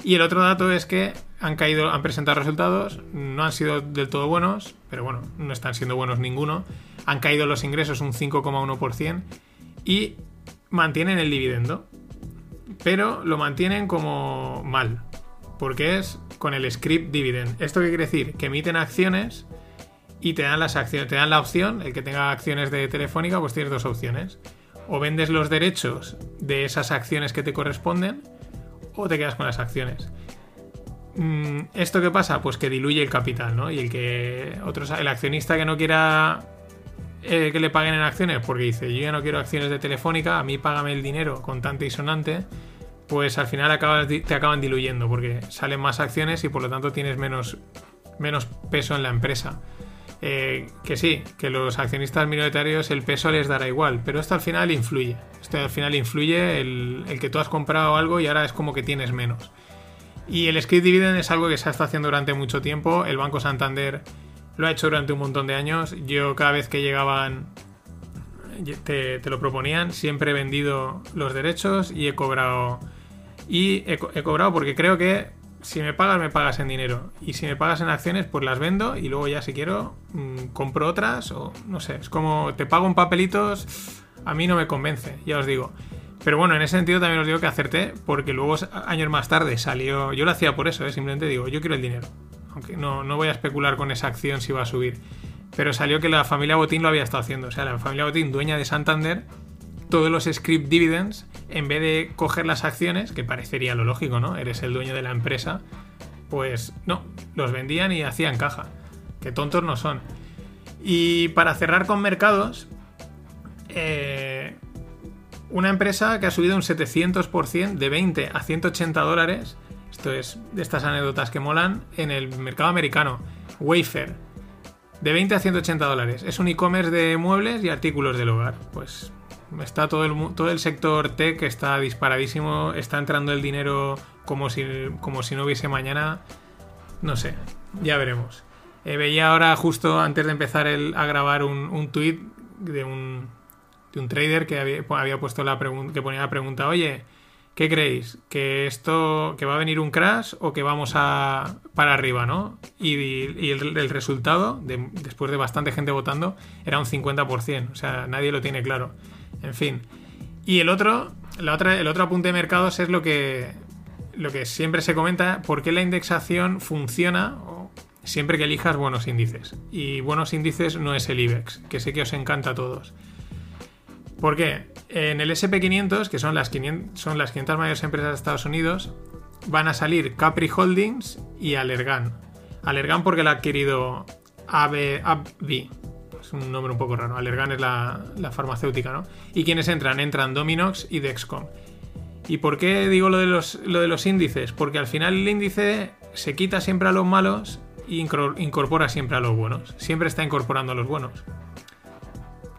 [SPEAKER 1] Y el otro dato es que han caído, han presentado resultados, no han sido del todo buenos, pero bueno, no están siendo buenos ninguno. Han caído los ingresos un 5,1% y mantienen el dividendo, pero lo mantienen como mal, porque es con el script dividend. ¿Esto qué quiere decir? Que emiten acciones y te dan las acciones, te dan la opción, el que tenga acciones de Telefónica, pues tienes dos opciones. O vendes los derechos de esas acciones que te corresponden, o te quedas con las acciones. Mm, ¿Esto qué pasa? Pues que diluye el capital, ¿no? Y el que otros, el accionista que no quiera eh, que le paguen en acciones, porque dice, yo ya no quiero acciones de Telefónica, a mí págame el dinero contante y sonante, pues al final te acaban diluyendo, porque salen más acciones y por lo tanto tienes menos, menos peso en la empresa. Eh, que sí, que los accionistas minoritarios el peso les dará igual, pero esto al final influye. Esto al final influye el, el que tú has comprado algo y ahora es como que tienes menos. Y el script dividend es algo que se ha estado haciendo durante mucho tiempo. El Banco Santander lo ha hecho durante un montón de años. Yo cada vez que llegaban te, te lo proponían, siempre he vendido los derechos y he cobrado. Y he cobrado porque creo que si me pagas, me pagas en dinero. Y si me pagas en acciones, pues las vendo y luego ya si quiero mm, compro otras o no sé. Es como te pago en papelitos, a mí no me convence, ya os digo. Pero bueno, en ese sentido también os digo que acerté porque luego años más tarde salió... Yo lo hacía por eso, ¿eh? simplemente digo, yo quiero el dinero. No, no voy a especular con esa acción si va a subir. Pero salió que la familia Botín lo había estado haciendo. O sea, la familia Botín, dueña de Santander, todos los script dividends, en vez de coger las acciones, que parecería lo lógico, ¿no? Eres el dueño de la empresa, pues no, los vendían y hacían caja. Que tontos no son. Y para cerrar con mercados, eh, una empresa que ha subido un 700% de 20 a 180 dólares. Esto es de estas anécdotas que molan en el mercado americano. Wayfair. De 20 a 180 dólares. Es un e-commerce de muebles y artículos del hogar. Pues está todo el, todo el sector tech está disparadísimo. Está entrando el dinero como si, como si no hubiese mañana. No sé, ya veremos. Eh, veía ahora justo antes de empezar el- a grabar un, un tweet de un, de un trader que había, había puesto la que ponía la pregunta, oye, ¿qué creéis? ¿Que esto, que va a venir un crash o que vamos a para arriba, no? Y, el, resultado, de- después de bastante gente votando, era un 50%. O sea, nadie lo tiene claro. En fin. Y el otro, el otro apunte de mercados es lo que, lo que siempre se comenta, por qué la indexación funciona siempre que elijas buenos índices. Y buenos índices no es el IBEX, que sé que os encanta a todos. ¿Por qué? En el SP500, que son las 500, son las 500 mayores empresas de Estados Unidos, van a salir Capri Holdings y Allergan. Allergan porque la ha adquirido AB, AbbVie. Es un nombre un poco raro. Allergan es la, farmacéutica, ¿no? ¿Y quiénes entran? Entran Dominox y Dexcom. ¿Y por qué digo lo de, los, lo de los índices? Porque al final el índice se quita siempre a los malos e incorpora siempre a los buenos. Siempre está incorporando a los buenos.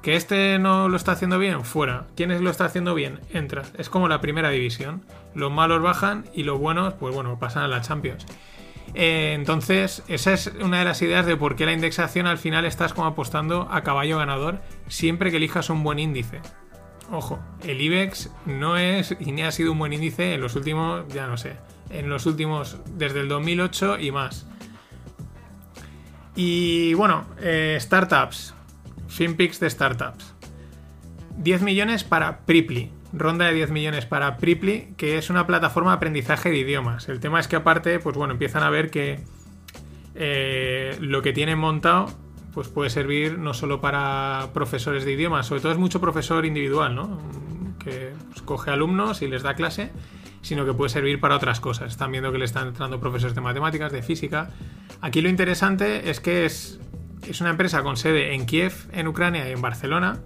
[SPEAKER 1] ¿Que este no lo está haciendo bien? Fuera. ¿Quién lo está haciendo bien? Entra. Es como la primera división. Los malos bajan y los buenos, pues bueno, pasan a la Champions. Eh, entonces, esa es una de las ideas de por qué la indexación al final estás como apostando a caballo ganador siempre que elijas un buen índice. Ojo, el IBEX no es y ni ha sido un buen índice en los últimos, ya no sé, en los últimos, desde el 2008 y más. Y bueno, eh, startups. FinPix de startups. 10 millones para Priply. Ronda de 10 millones para Priply, que es una plataforma de aprendizaje de idiomas. El tema es que aparte, pues bueno, empiezan a ver que eh, lo que tienen montado pues puede servir no solo para profesores de idiomas, sobre todo es mucho profesor individual, ¿no? Que pues, coge alumnos y les da clase, sino que puede servir para otras cosas. Están viendo que le están entrando profesores de matemáticas, de física. Aquí lo interesante es que es, es una empresa con sede en Kiev, en Ucrania y en Barcelona.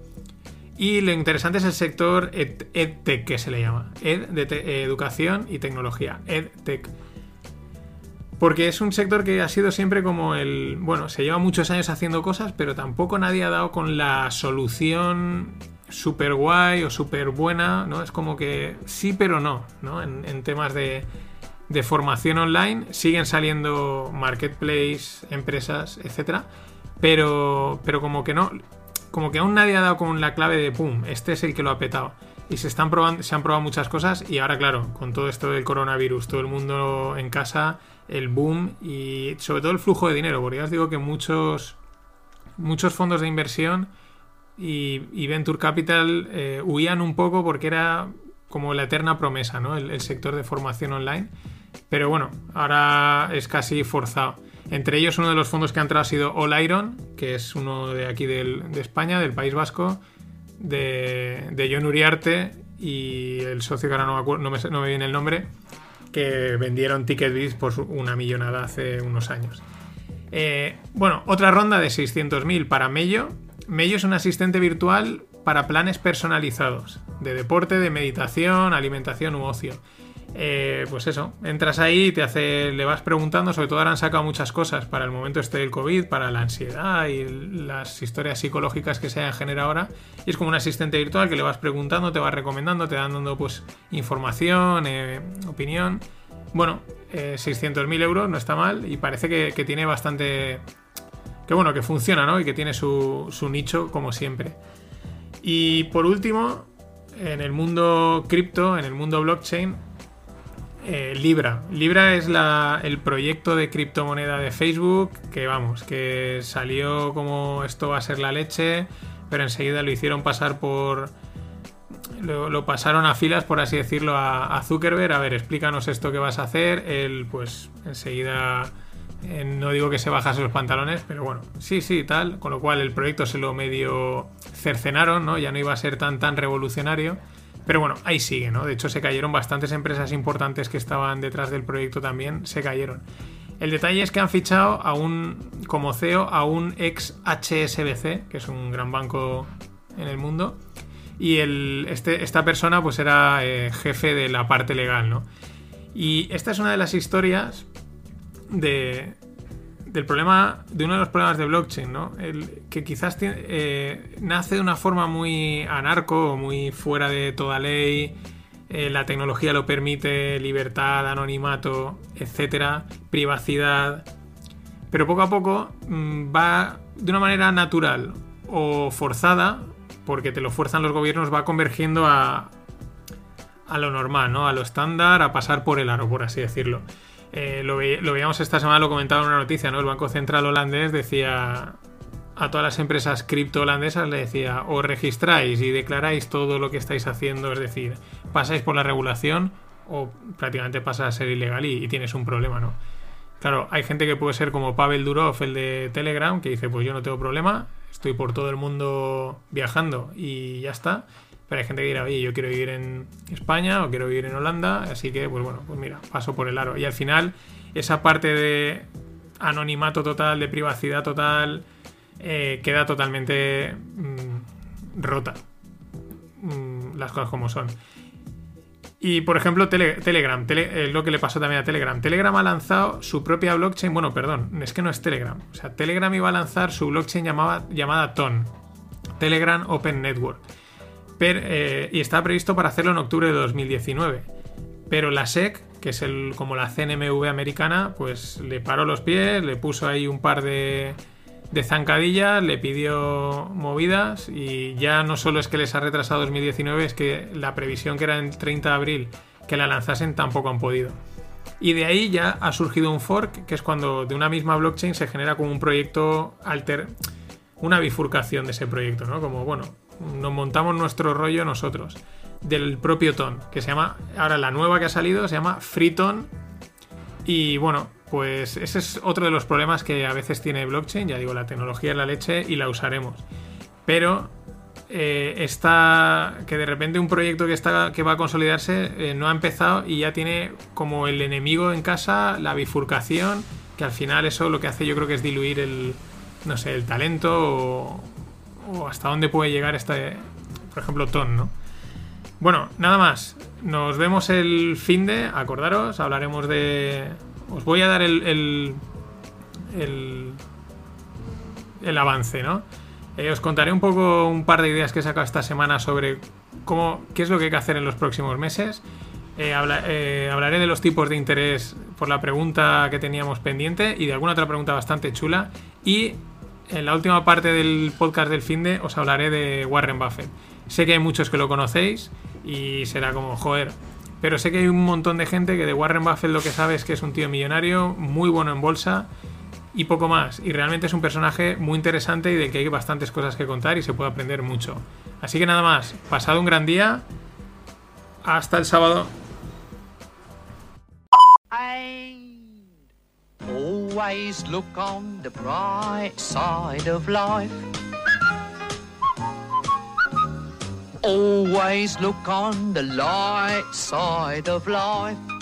[SPEAKER 1] Y lo interesante es el sector ed- EdTech, que se le llama. Ed de educación y tecnología. EdTech. Porque es un sector que ha sido siempre como el. Bueno, se lleva muchos años haciendo cosas, pero tampoco nadie ha dado con la solución súper guay o súper buena, ¿no? Es como que sí, pero no, ¿no? En, temas de, de formación online siguen saliendo marketplace, empresas, etcétera, pero, pero como que no. Como que aún nadie ha dado con la clave de pum, este es el que lo ha petado. Y se están probando, se han probado muchas cosas y ahora, claro, con todo esto del coronavirus, todo el mundo en casa, el boom y sobre todo el flujo de dinero, porque ya os digo que muchos, muchos fondos de inversión y, Venture Capital eh, huían un poco porque era como la eterna promesa, ¿no? El sector de formación online. Pero bueno, ahora es casi forzado. Entre ellos, uno de los fondos que ha entrado ha sido All Iron, que es uno de aquí de España, del País Vasco, de, de John Uriarte y el socio que ahora no me, acuer- no me, viene el nombre, que vendieron TicketBiz por una millonada hace unos años. Eh, bueno, otra ronda de 600.000 para Mello. Mello es un asistente virtual para planes personalizados de deporte, de meditación, alimentación u ocio. Eh, pues eso, entras ahí y te hace, le vas preguntando, sobre todo ahora han sacado muchas cosas para el momento este del COVID, para la ansiedad y las historias psicológicas que se hayan generado ahora. Y es como un asistente virtual que le vas preguntando, te vas recomendando, te dan dando pues información, eh, opinión. Bueno, eh, 600.000 euros no está mal y parece que, que tiene bastante... Que bueno, que funciona, ¿no? Y que tiene su, su nicho como siempre. Y por último, en el mundo cripto, en el mundo blockchain, eh, Libra. Libra es la- el proyecto de criptomoneda de Facebook que vamos, que salió como esto va a ser la leche, pero enseguida lo hicieron pasar por... Lo, pasaron a filas, por así decirlo, a, a Zuckerberg. A ver, explícanos esto que vas a hacer. Él, pues, enseguida... eh, no digo que se bajase los pantalones, pero bueno, sí, sí, tal. Con lo cual el proyecto se lo medio cercenaron, ¿no? Ya no iba a ser tan, tan revolucionario. Pero bueno, ahí sigue, ¿no? De hecho, se cayeron bastantes empresas importantes que estaban detrás del proyecto también, se cayeron. El detalle es que han fichado a un, como CEO, a un ex HSBC, que es un gran banco en el mundo. Y el, este, esta persona, pues era eh, jefe de la parte legal, ¿no? Y esta es una de las historias de, del problema, de uno de los problemas de blockchain, ¿no? El, que quizás eh, nace de una forma muy anarco muy fuera de toda ley. eh, la tecnología lo permite, libertad, anonimato, etcétera, privacidad. Pero poco a poco mm, va de una manera natural o forzada, porque te lo fuerzan los gobiernos, va convergiendo a, a lo normal, ¿no? A lo estándar, a pasar por el aro, por así decirlo. Eh, lo, ve- lo veíamos esta semana, lo comentaba en una noticia, ¿no? El Banco Central holandés decía a todas las empresas cripto holandesas, le decía, os registráis y declaráis todo lo que estáis haciendo, es decir, pasáis por la regulación o prácticamente pasa a ser ilegal y, y tienes un problema, ¿no? Claro, hay gente que puede ser como Pavel Durov, el de Telegram, que dice, pues yo no tengo problema, estoy por todo el mundo viajando y ya está. Pero hay gente que dirá, oye, yo quiero vivir en España o quiero vivir en Holanda, así que, pues bueno, pues mira, paso por el aro. Y al final, esa parte de anonimato total, de privacidad total, eh, queda totalmente mm, rota. Mm, las cosas como son. Y por ejemplo, Tele- Telegram, Tele- eh, lo que le pasó también a Telegram. Telegram ha lanzado su propia blockchain. Bueno, perdón, es que no es Telegram. O sea, Telegram iba a lanzar su blockchain llamada, llamada TON, Telegram Open Network. Eh, y está previsto para hacerlo en octubre de 2019. Pero la SEC, que es el, como la CNMV americana, pues le paró los pies, le puso ahí un par de, de zancadillas, le pidió movidas y ya no solo es que les ha retrasado 2019, es que la previsión que era el 30 de abril que la lanzasen tampoco han podido. Y de ahí ya ha surgido un fork, que es cuando de una misma blockchain se genera como un proyecto alter una bifurcación de ese proyecto, ¿no? Como, bueno, nos montamos nuestro rollo nosotros, del propio Ton, que se llama, ahora la nueva que ha salido se llama Freeton, y bueno, pues ese es otro de los problemas que a veces tiene blockchain, ya digo, la tecnología es la leche y la usaremos, pero eh, está que de repente un proyecto que está que va a consolidarse eh, no ha empezado y ya tiene como el enemigo en casa la bifurcación que al final eso lo que hace yo creo que es diluir el no sé el talento o, o hasta dónde puede llegar este por ejemplo Ton no bueno nada más nos vemos el fin de acordaros hablaremos de os voy a dar el el, el, avance no eh, os contaré un poco un par de ideas que he sacado esta semana sobre cómo, qué es lo que hay que hacer en los próximos meses. Eh, eh, hablaré de los tipos de interés por la pregunta que teníamos pendiente y de alguna otra pregunta bastante chula. Y en la última parte del podcast del fin de os hablaré de Warren Buffett. Sé que hay muchos que lo conocéis y será como, joder. Pero sé que hay un montón de gente que de Warren Buffett lo que sabe es que es un tío millonario, muy bueno en bolsa y poco más. Y realmente es un personaje muy interesante y del que hay bastantes cosas que contar y se puede aprender mucho. Así que nada más, pasado un gran día. Hasta el sábado.
[SPEAKER 5] Always look on the bright side of life. Always look on the light side of life.